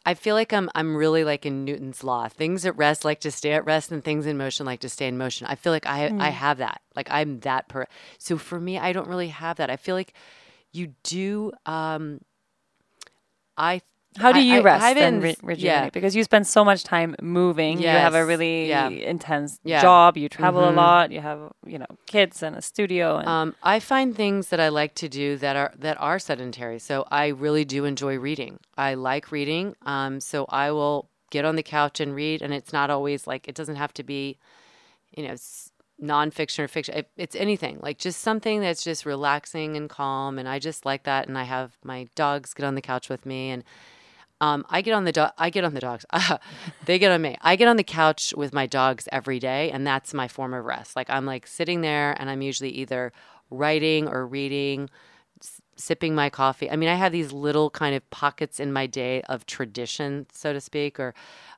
I feel like I'm I'm really like in Newton's law. Things at rest like to stay at rest, and things in motion like to stay in motion. I feel like I Hmm. I have that. Like I'm that per. So for me, I don't really have that. I feel like you do. Um, I How do you I rest and haven't- re- rejuvenate? yeah. Because you spend so much time moving. You have a really yeah. intense Yeah. job. You travel a Mhm. lot. You have you know kids and a studio. And Um, I find things that I like to do that are that are sedentary. So I really do enjoy reading. I like reading. Um, so I will get on the couch and read, and it's not always like it doesn't have to be, you know, s- nonfiction or fiction. It, it's anything like just something that's just relaxing and calm, and I just like that. And I have my dogs get on the couch with me, and um, I get on the do- I get on the dogs. they get on me. I get on the couch with my dogs every day, and that's my form of rest. Like I'm like sitting there, and I'm usually either writing or reading, sipping my coffee. I mean, I have these little kind of pockets in my day of tradition, so to speak, or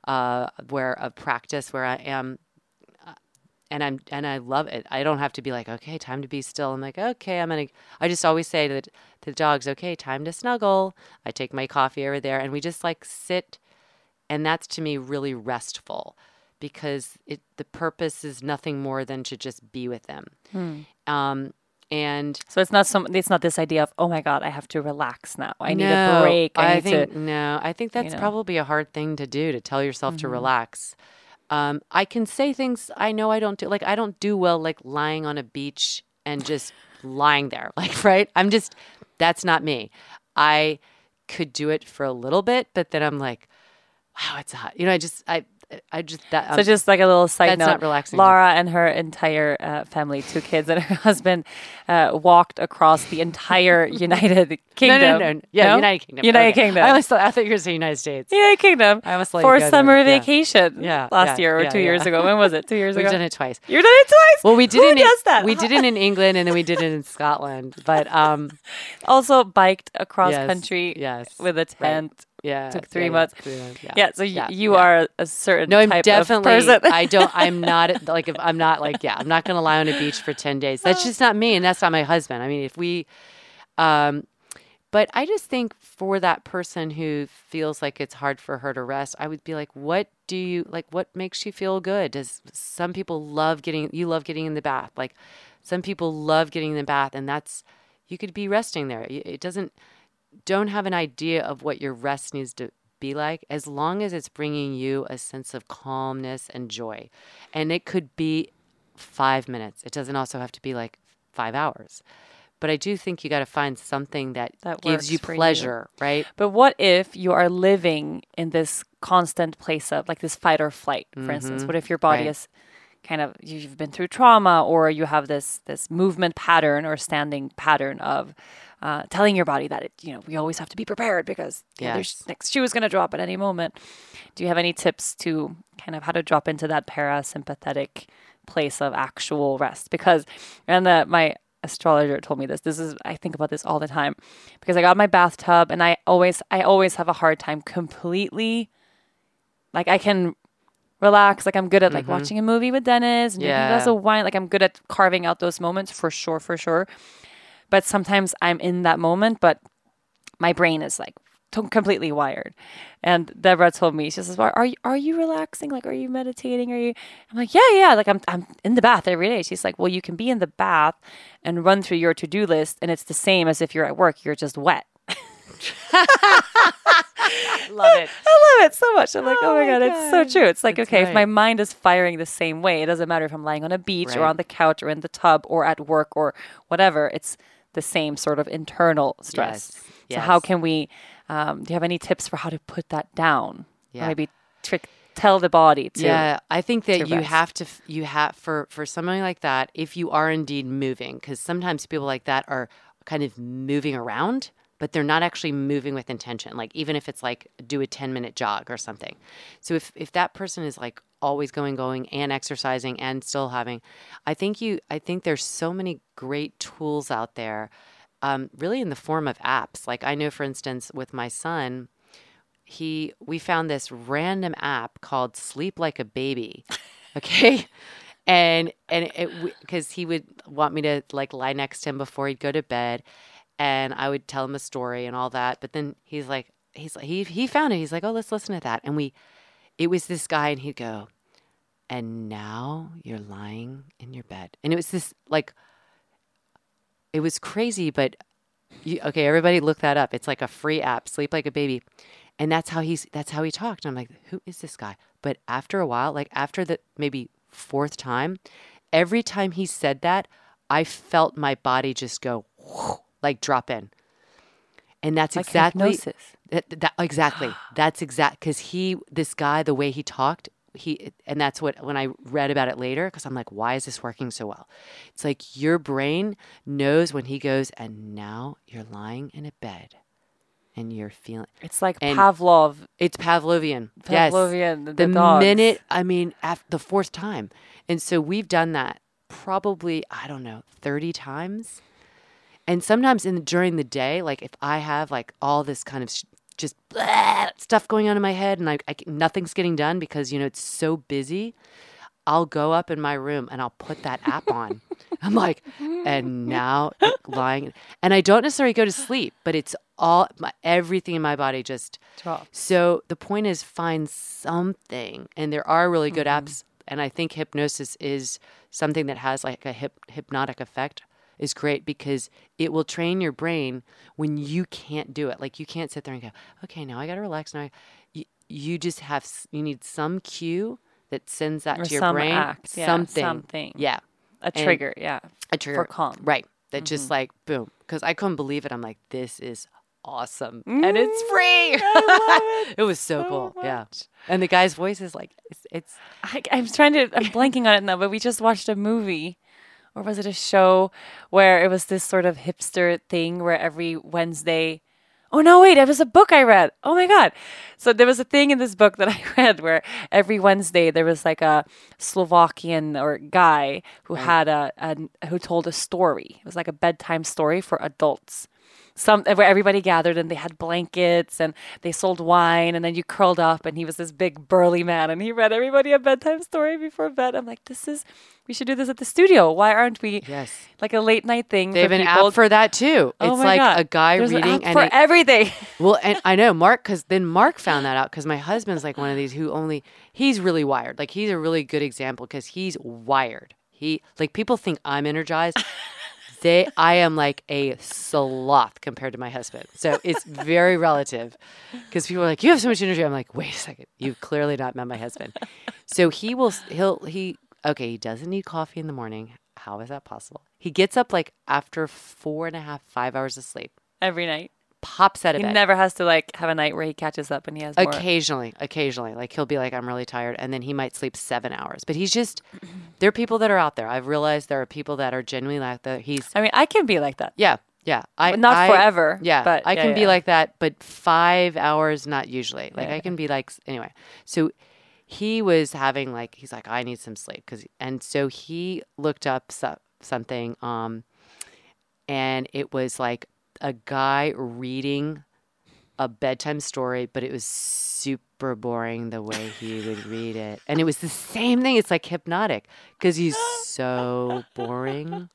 uh, where of practice where I am and I'm and I love it. I don't have to be like, okay, time to be still. I'm like, okay, I'm gonna. I just always say to the, to the dogs, okay, time to snuggle. I take my coffee over there, and we just like sit, and that's to me really restful, because it the purpose is nothing more than to just be with them. Um, and so it's not some. It's not this idea of oh my god, I have to relax now. I need a break. I, need think to. no. I think that's know. probably a hard thing to do to tell yourself Mm-hmm. to relax. Um, I can say things I know I don't do. Like I don't do well, like lying on a beach and just lying there. Like right, I'm just that's not me. I could do it for a little bit, but then I'm like, wow, it's hot. You know, I just I I just that. So um, just like a little side that's note, not relaxing. Lara and her entire uh, family, two kids and her husband, uh, walked across the entire United Kingdom. no, no, no. Yeah, United Kingdom. United Okay. Kingdom. I always thought I thought you were saying United States. United Kingdom. I almost for go there. summer Yeah. vacation. Yeah, last yeah, year or yeah, two years ago. When was it? Two years ago. We've done it twice. You've done it twice. Well, we did Who it. In, does that? We did it in England, and then we did it in Scotland. But um, also biked across Yes, country yes, with a tent. Yeah, Took three yeah, months. three months, Yeah, Yeah, so y- yeah, you are a certain No, I'm type definitely. of person. I don't. I'm not like if I'm not like yeah. I'm not going to lie on a beach for ten days. That's just not me, and that's not my husband. I mean, if we, um, but I just think for that person who feels like it's hard for her to rest, I would be like, what do you like? What makes you feel good? Does some people love getting? You love getting in the bath. Like some people love getting in the bath, and that's you could be resting there. It doesn't. Don't have an idea of what your rest needs to be like as long as it's bringing you a sense of calmness and joy. And it could be five minutes. It doesn't also have to be like five hours. But I do think you got to find something that, That gives you for you. pleasure, right? But what if you are living in this constant place of like this fight or flight, for instance? What if your body Mm-hmm. Right. is kind of you've been through trauma or you have this this movement pattern or standing pattern of uh, telling your body that it, you know we always have to be prepared because you know, there's Yes. next shoe is going to drop at any moment. Do you have any tips to kind of how to drop into that parasympathetic place of actual rest? Because and the, my astrologer told me this. This is I think about this all the time because I got my bathtub and I always I always have a hard time completely like I can relax like I'm good at like watching a movie with Dennis and yeah. drinking a glass Mm-hmm. Of wine like I'm good at carving out those moments for sure for sure but sometimes I'm in that moment but my brain is like to- completely wired. And Deborah told me, she says, "Well, "Are you are you relaxing? Like, are you meditating? Are you?" I'm like, "Yeah, yeah. Like, I'm I'm in the bath every day." She's like, "Well, you can be in the bath and run through your to do list, and it's the same as if you're at work. You're just wet." Love it. I love it so much. I'm like, oh, Oh my my god, it's so true. It's like, That's okay, if my mind is firing the same way, it doesn't matter if I'm lying on a beach or on the couch or in the tub or at work or whatever. It's the same sort of internal stress. Yes, So how can we? Um, do you have any tips for how to put that down? Or Yeah. maybe trick tell the body to. Yeah, I think that you rest. have to you have for for something like that if you are indeed moving because sometimes people like that are kind of moving around but they're not actually moving with intention like even if it's like do a 10 minute jog or something so if if that person is like always going going and exercising and still having i think you i think there's so many great tools out there um, really in the form of apps like i know for instance with my son he we found this random app called Sleep Like a Baby. Okay? and and it because he would want me to like lie next to him before he'd go to bed and I would tell him a story and all that. But then he's like he's like he he found it. He's like, "Oh, let's listen to that." And we it was this guy and he'd go, "And now you're lying in your bed." And it was this like it was crazy, but you, okay, everybody look that up. It's like a free app, Sleep Like a Baby. And that's how he's that's how he talked. And I'm like, who is this guy? But after a while, like after the maybe fourth time, every time he said that, I felt my body just go like drop in. And that's Like exactly hypnosis. that, that exactly. That's exact because he, this guy, the way he talked, he, and that's what when I read about it later, because I'm like, why is this working so well? It's like your brain knows when he goes, and now you're lying in a bed, and you're feeling. It's like And- Pavlov. It's Pavlovian. Pavlovian, the Yes. The, dogs. minute, I mean, af the fourth time, and so we've done that probably I don't know thirty times. And sometimes in during the day, like if I have like all this kind of sh- just blah, stuff going on in my head and I, I nothing's getting done because you know it's so busy, I'll go up in my room and I'll put that app on. I'm like, and now lying, and I don't necessarily go to sleep, but it's all my, everything in my body just Drops. so the point is find something, and there are really good Mm-hmm. apps, and I think hypnosis is something that has like a hip, hypnotic effect is great because it will train your brain when you can't do it. Like you can't sit there and go, okay, now I got to relax. Now I, you, you just have you need some cue that sends that Or to your brain. act, yeah, something, something. yeah, A And- trigger, yeah. a trigger For calm. Mm-hmm. right? That just like boom, because I couldn't believe it. I'm like, this is awesome, and it's free. it was so, cool, yeah. And the guy's voice is like, it's, it's I, I'm trying to. I'm blanking on it now, but we just watched a movie, or was it a show where it was this sort of hipster thing where every Wednesday. Oh no! Wait, it was a book I read. Oh my god! So there was a thing in this book that I read where every Wednesday there was like a Slovakian or guy who had a, a who told a story. It was like a bedtime story for adults some where everybody gathered and they had blankets and they sold wine and then you curled up and he was this big burly man and he read everybody a bedtime story before bed. I'm like, this is we should do this at the studio. Why aren't we Yes. like a late night thing? they have an people? app for that too. Oh it's my like God. a guy There's an reading app and for it- everything. well, and I know Mark because then Mark found that out because my husband's like one of these who only he's really wired. Like he's a really good example because he's wired. He like people think I'm energized. They I am like a sloth compared to my husband. So it's very relative because people are like, "You have so much energy." I'm like, "Wait a second, you've clearly not met my husband." So he will he'll he okay he doesn't need coffee in the morning. How is that possible? He gets up like after four and a half five hours of sleep, Every night. Pops out of it. He bed. never has to like have a night where he catches up and he has more. Occasionally, occasionally, like he'll be like, "I'm really tired," and then he might sleep seven hours. But he's just there are people that are out there. I've realized there are people that are genuinely like that. He's I mean, I can be like that. yeah, yeah. I But not I- forever, Yeah, but I yeah, can be like that, but five hours not usually. Like Yeah, I can be like anyway. So he was having like he's like I need some sleep because and so he looked up so, something um and it was like a guy reading a bedtime story, but it was super boring the way he would read it. And it was the same thing. It's like hypnotic because he's so boring.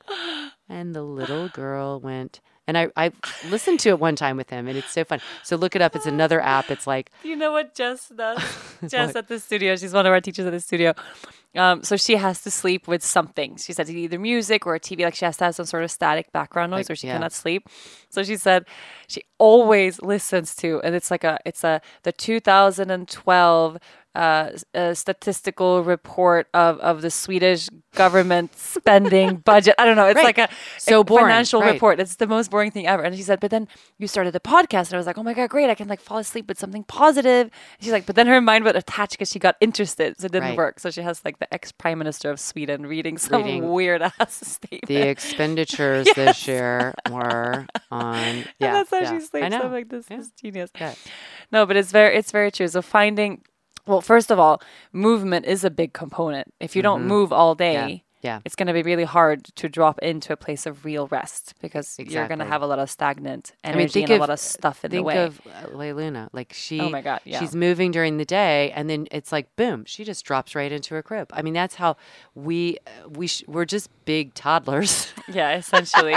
And the little girl went, And I, I listened to it one time with him, and it's so fun. So look it up. It's another app. It's like You know what Jess does? Jess at the studio. She's one of our teachers at the studio. Um, so she has to sleep with something. She said either music or a TV. Like she has to have some sort of static background noise, Like, or she yeah. cannot sleep. So she said she always listens to, and it's like a, it's a the 2012 uh, uh, statistical report of of the Swedish government spending budget. I don't know. It's Right. like a So a boring, financial right. report. It's the most boring thing ever. And she said, but then you started the podcast, and I was like, oh my god, great! I can like fall asleep with something positive. And she's like, but then her mind would attach because she got interested, so it didn't Right. work. So she has like the ex prime minister of Sweden reading some Reading weird ass statement. the expenditures this year were on. Yeah, and that's how yeah. she sleeps. I know. I'm like, this Yeah. is genius. Yeah. No, but it's very it's very true. So finding well, first of all, movement is a big component. If you don't move all day, Mm-hmm. Yeah. it's going to be really hard to drop into a place of real rest because you're going to have a lot of stagnant energy I mean, think and of a lot of stuff in think the way. of uh, Lea Luna. Like she, Oh my God, yeah. she's moving during the day, and then it's like boom, she just drops right into her crib. I mean, that's how we uh, we sh- we're just big toddlers. yeah, essentially.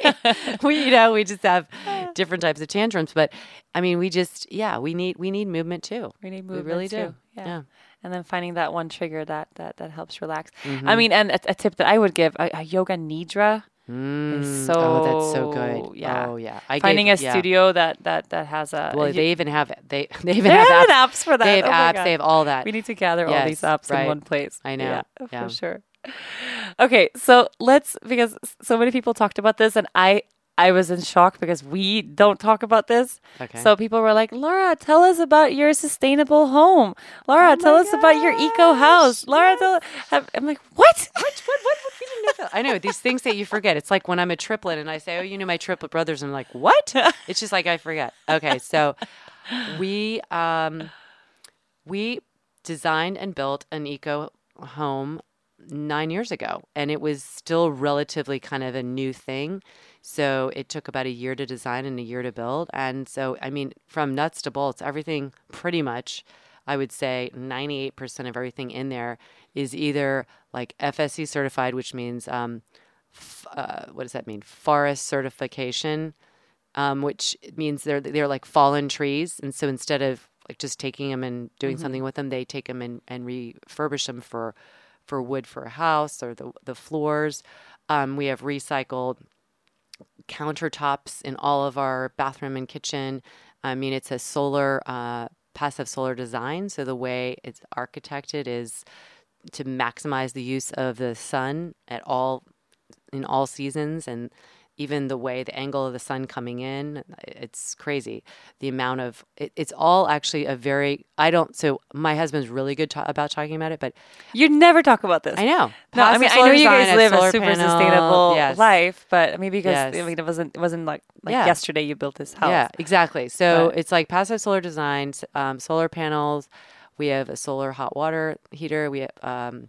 we you know we just have different types of tantrums, but I mean, we just yeah, we need we need movement too. We need movement We really too. do. Yeah. Yeah. And then finding that one trigger that that that helps relax. Mm-hmm. I mean, and a, a tip that I would give: a, a yoga nidra is so. oh, that's so good. Yeah. Oh yeah. I Finding gave- a yeah. studio that that that has a. Well, they even have they they even They have have apps. apps for that. They have Oh apps. They have all that. We need to gather all these Yes, apps in one place. I know. Yeah, Yeah. for sure. Okay, so let's because so many people talked about this, and I I was in shock because we don't talk about this. Okay. So people were like, Lara, tell us about your sustainable home. Lara, Oh tell us about your eco house. Lara, tell. have- I'm like, what? What? What? What? what? We didn't know that. I know these things that you forget. It's like when I'm a triplet and I say, "Oh, you know my triplet brothers," and I'm like, "What?" It's just like I forget. Okay, so we um we designed and built an eco home nine years ago, and it was still relatively kind of a new thing. So it took about a year to design and a year to build. And so, I mean, from nuts to bolts, everything pretty much, I would say 98% of everything in there is either like FSC certified, which means, um, f- uh, what does that mean? Forest certification, um, which means they're, they're like fallen trees. And so instead of like just taking them and doing something with them, they take them and, and refurbish them for, for wood for a house or the, the floors. Um, we have recycled countertops in all of our bathroom and kitchen. I mean, it's a solar, uh, passive solar design. So the way it's architected is to maximize the use of the sun at all in all seasons and even the way the angle of the sun coming in it's crazy the amount of it, it's all actually a very i don't so my husband's really good ta- about talking about it but You never talk about this. i know No, I mean I know you guys live a super panel, sustainable yes. life, but maybe because I mean it wasn't it wasn't like like Yeah. yesterday you built this house. Yeah, exactly. So But- it's like passive solar design, s- um, solar panels. We have a solar hot water heater. We have um,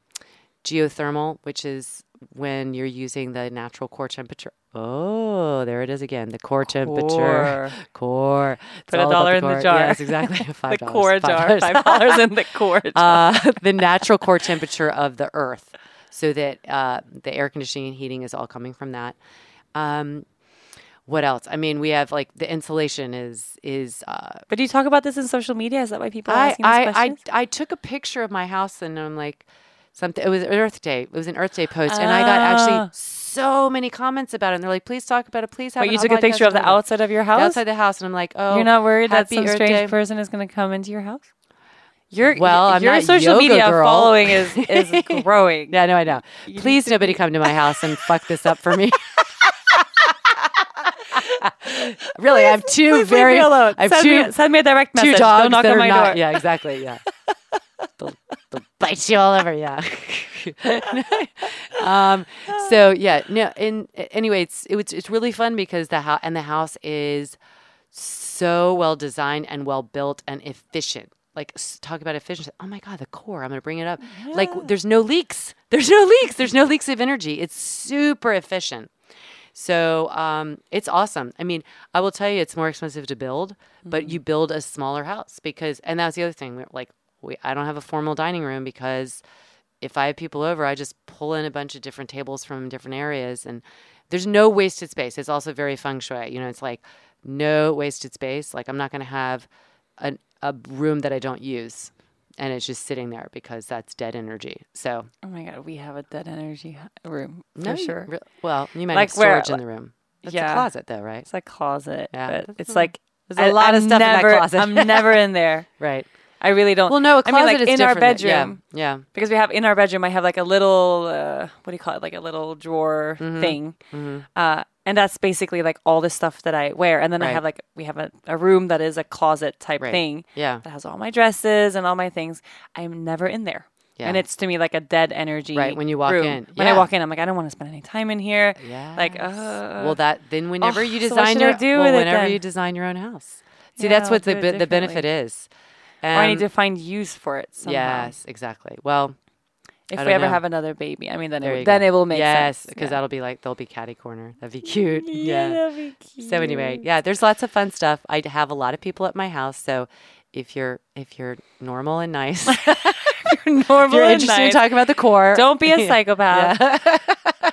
geothermal, which is when you're using the natural core temperature. Oh, there it is again. The core temperature. Core. It's Put a dollar in the jar. Yes, exactly. the Five dollars. core jar, $5. five dollars in the core jar. uh, the natural core temperature of the earth so that uh, the air conditioning and heating is all coming from that. Um, what else? I mean, we have like the insulation is is uh, but do you talk about this in social media? Is that why people are I, asking these I, I. I took a picture of my house and I'm like, something. It was Earth Day. It was an Earth Day post, and I got Ah. actually so many comments about it. And they're like, "Please talk about it. Please have." But it you took a picture of the outside of your The house. outside the house, and I'm like, "Oh, You're not worried that happy some Earth strange Day. person is going to come into your house. Your Well, I'm your not social yoga media girl. following is is growing. Yeah, no, I know. Please, nobody come to my house and fuck this up for me. really, I have two very. I have send, two me, send me a direct two message. dogs Don't knock that on are my not. door. Yeah, exactly. Yeah. they'll you all over. Yeah. um. So yeah. No. And anyway, it's it was, it's really fun because the house and the house is so well designed and well built and efficient. Like talk about efficiency. Oh my god, the core. I'm gonna bring it up. Like there's no leaks. There's no leaks. There's no leaks of energy. It's super efficient. So um, it's awesome. I mean, I will tell you, it's more expensive to build, but you build a smaller house because, and that's the other thing. Like, we, I don't have a formal dining room because if I have people over, I just pull in a bunch of different tables from different areas, and there's no wasted space. It's also very feng shui. You know, it's like no wasted space. Like I'm not going to have a, a room that I don't use and it's just sitting there because that's dead energy. So Oh my god, we have a dead energy room no, for you sure. re- well, you might Like have where- storage in the room. It's yeah. a closet though, right? It's a closet, Yeah, but it's like There's a lot I'm of stuff never, in that closet. I'm never in there. right. I really don't. Well, no, a I closet mean, like is in our different than- bedroom. Yeah. yeah. because we have in our bedroom i have like a little uh, what do you call it like a little drawer Mm-hmm. thing uh, and that's basically like all the stuff that i wear and then i have like we have a, a room that is a closet type Right. thing Yeah. that has all my dresses and all my things i'm never in there Yeah. and it's to me like a dead energy Right, when you walk room. in. when i walk in i'm like i don't want to spend any time in here Yeah. like uh, well, that then whenever oh, you so what design should your do well, whenever you design your own house. See, Yeah, that's I'll what the do it be- the benefit differently. Or i need to find use for it somehow. Yes, exactly. Well, if we ever know. have another baby i mean then it, then go. it will make yes, sense because yeah. that'll be like there'll be catty corner. That'd be cute. Yeah. that'd be cute. So anyway, yeah, there's lots of fun stuff. I have a lot of people at my house, so if you're if you're normal and nice, normal you're interested in talking about the core, Don't be a psychopath. Yeah.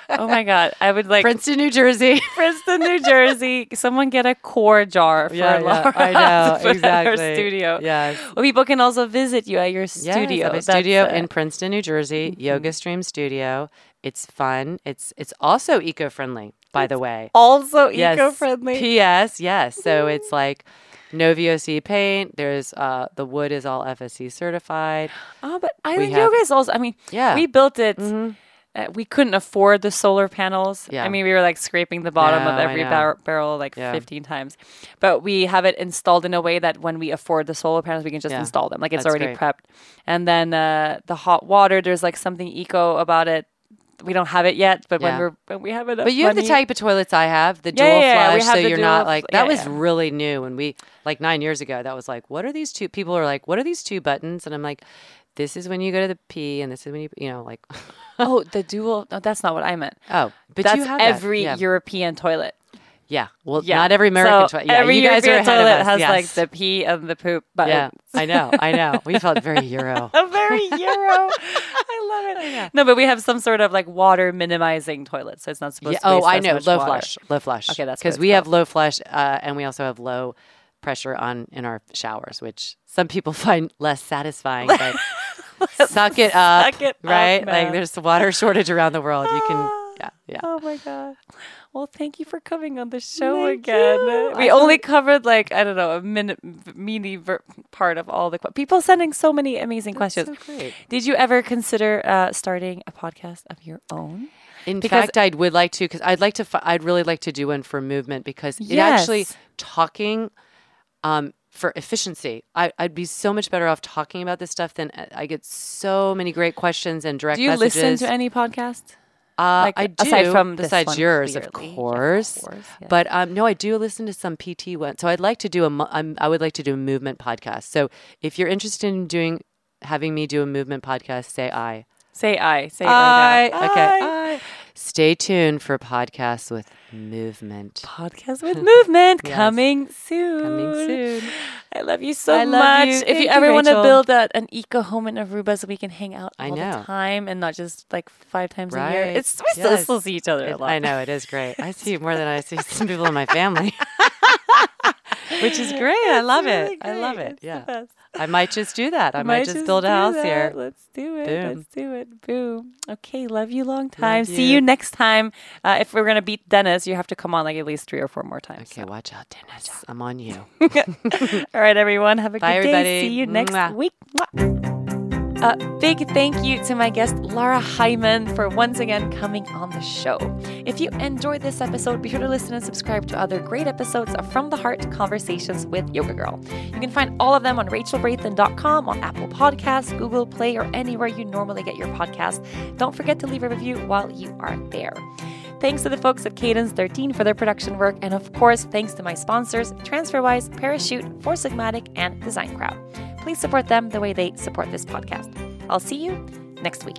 Oh my god, I would like Princeton, New Jersey. Princeton, New Jersey. Someone get a core jar for Yeah, yeah, Lara I to know, exactly. Her studio. Yes. Well, people can also visit you at your studio. I a studio uh, in Princeton, New Jersey, Yoga Stream Studio. It's fun. It's it's also eco-friendly, by the way. also eco-friendly. P.S. Yes. So it's like no VOC paint. There's uh the wood is all FSC certified. oh, but Island have- Yoga is also. I mean, Yeah. we built it. Uh, we couldn't afford the solar panels. Yeah. I mean, we were like scraping the bottom of No, I every bar- barrel like Yeah. 15 times. But we have it installed in a way that when we afford the solar panels, we can just Yeah. install them. Like it's That's already great. prepped. And then uh, the hot water, there's like something eco about it. We don't have it yet, but when we're when we have it, But you have the type of toilets I have, the Yeah, dual yeah, yeah, flush, so you're not like that yeah, was yeah. really new when we like nine years ago. That was like, what are these two? People are like, what are these two buttons? And I'm like, this is when you go to the P, and this is when you, you know, like, oh, the dual. No, that's not what I meant. oh, but that's you have every yeah. European toilet. yeah. Well, Yeah, not every American So toilet. Yeah, every you guys European toilet has yes. like the pee and the poop. But yeah, I know, I know. We felt very Euro. a very Euro. I love it. I No, but we have some sort of like water minimizing toilet, so it's not supposed Yeah. to. Oh, I know. Low water. flush. Low flush. Okay, that's because we have low flush, uh, and we also have low pressure on in our showers, which some people find less satisfying. But suck it up, Suck it right? man. like there's water shortage around the world. You can, yeah, yeah. Oh my god. Well, thank you for coming on the show Thank again. you. We I only covered like I don't know a minute, meaty ver- part of all the que- people sending so many amazing questions. so great. Did you ever consider uh, starting a podcast of your own? In Because- fact, I would like to because I'd like to. I'd really like to do one for movement because it actually talking um, for efficiency. I, I'd be so much better off talking about this stuff than uh, I get so many great questions and direct Do you messages. listen to any podcast? Uh, Like, I do, aside from besides one, yours, of clearly. Of course. course, yes. But um, no, I do listen to some PT ones. So I'd like to do a. I'm, I would like to do a movement podcast. So if you're interested in doing, having me do a movement podcast, say I. Say I. Say I. right now. Okay. I. Stay tuned for podcasts with movement Podcast with movement Yes. coming soon. coming soon. I love you so I much. you. If Thank you ever want to build a, an eco home in Aruba so we can hang out I all know. the time and not just like five times a year. It's we still, Yes. still see each other a lot. I know it is great. I see you more than I see some people in my family, which is great. I love really it. I love it. It's Yeah. I might just do that. I might, just build a house that. here. Let's do it. Boom. Let's do it. Boom. Okay. Love you long time. Love See you you. next time. Uh, if we're gonna beat Dennis, you have to come on like at least three or four more times. Okay, watch out, Dennis. I'm on you. All right, everyone. Have a Bye, good everybody. day. See you next Mwah. week. Mwah. A big thank you to my guest, Lara Heimann, for once again coming on the show. If you enjoyed this episode, be sure to listen and subscribe to other great episodes of From the Heart Conversations with Yoga Girl. You can find all of them on rachelbrathen.com, on Apple Podcasts, Google Play, or anywhere you normally get your podcast. Don't forget to leave a review while you are there. Thanks to the folks at Cadence 13 for their production work, and of course, thanks to my sponsors, TransferWise, Parachute, Four Sigmatic, and Design Crowd. Please support them the way they support this podcast. I'll see you next week.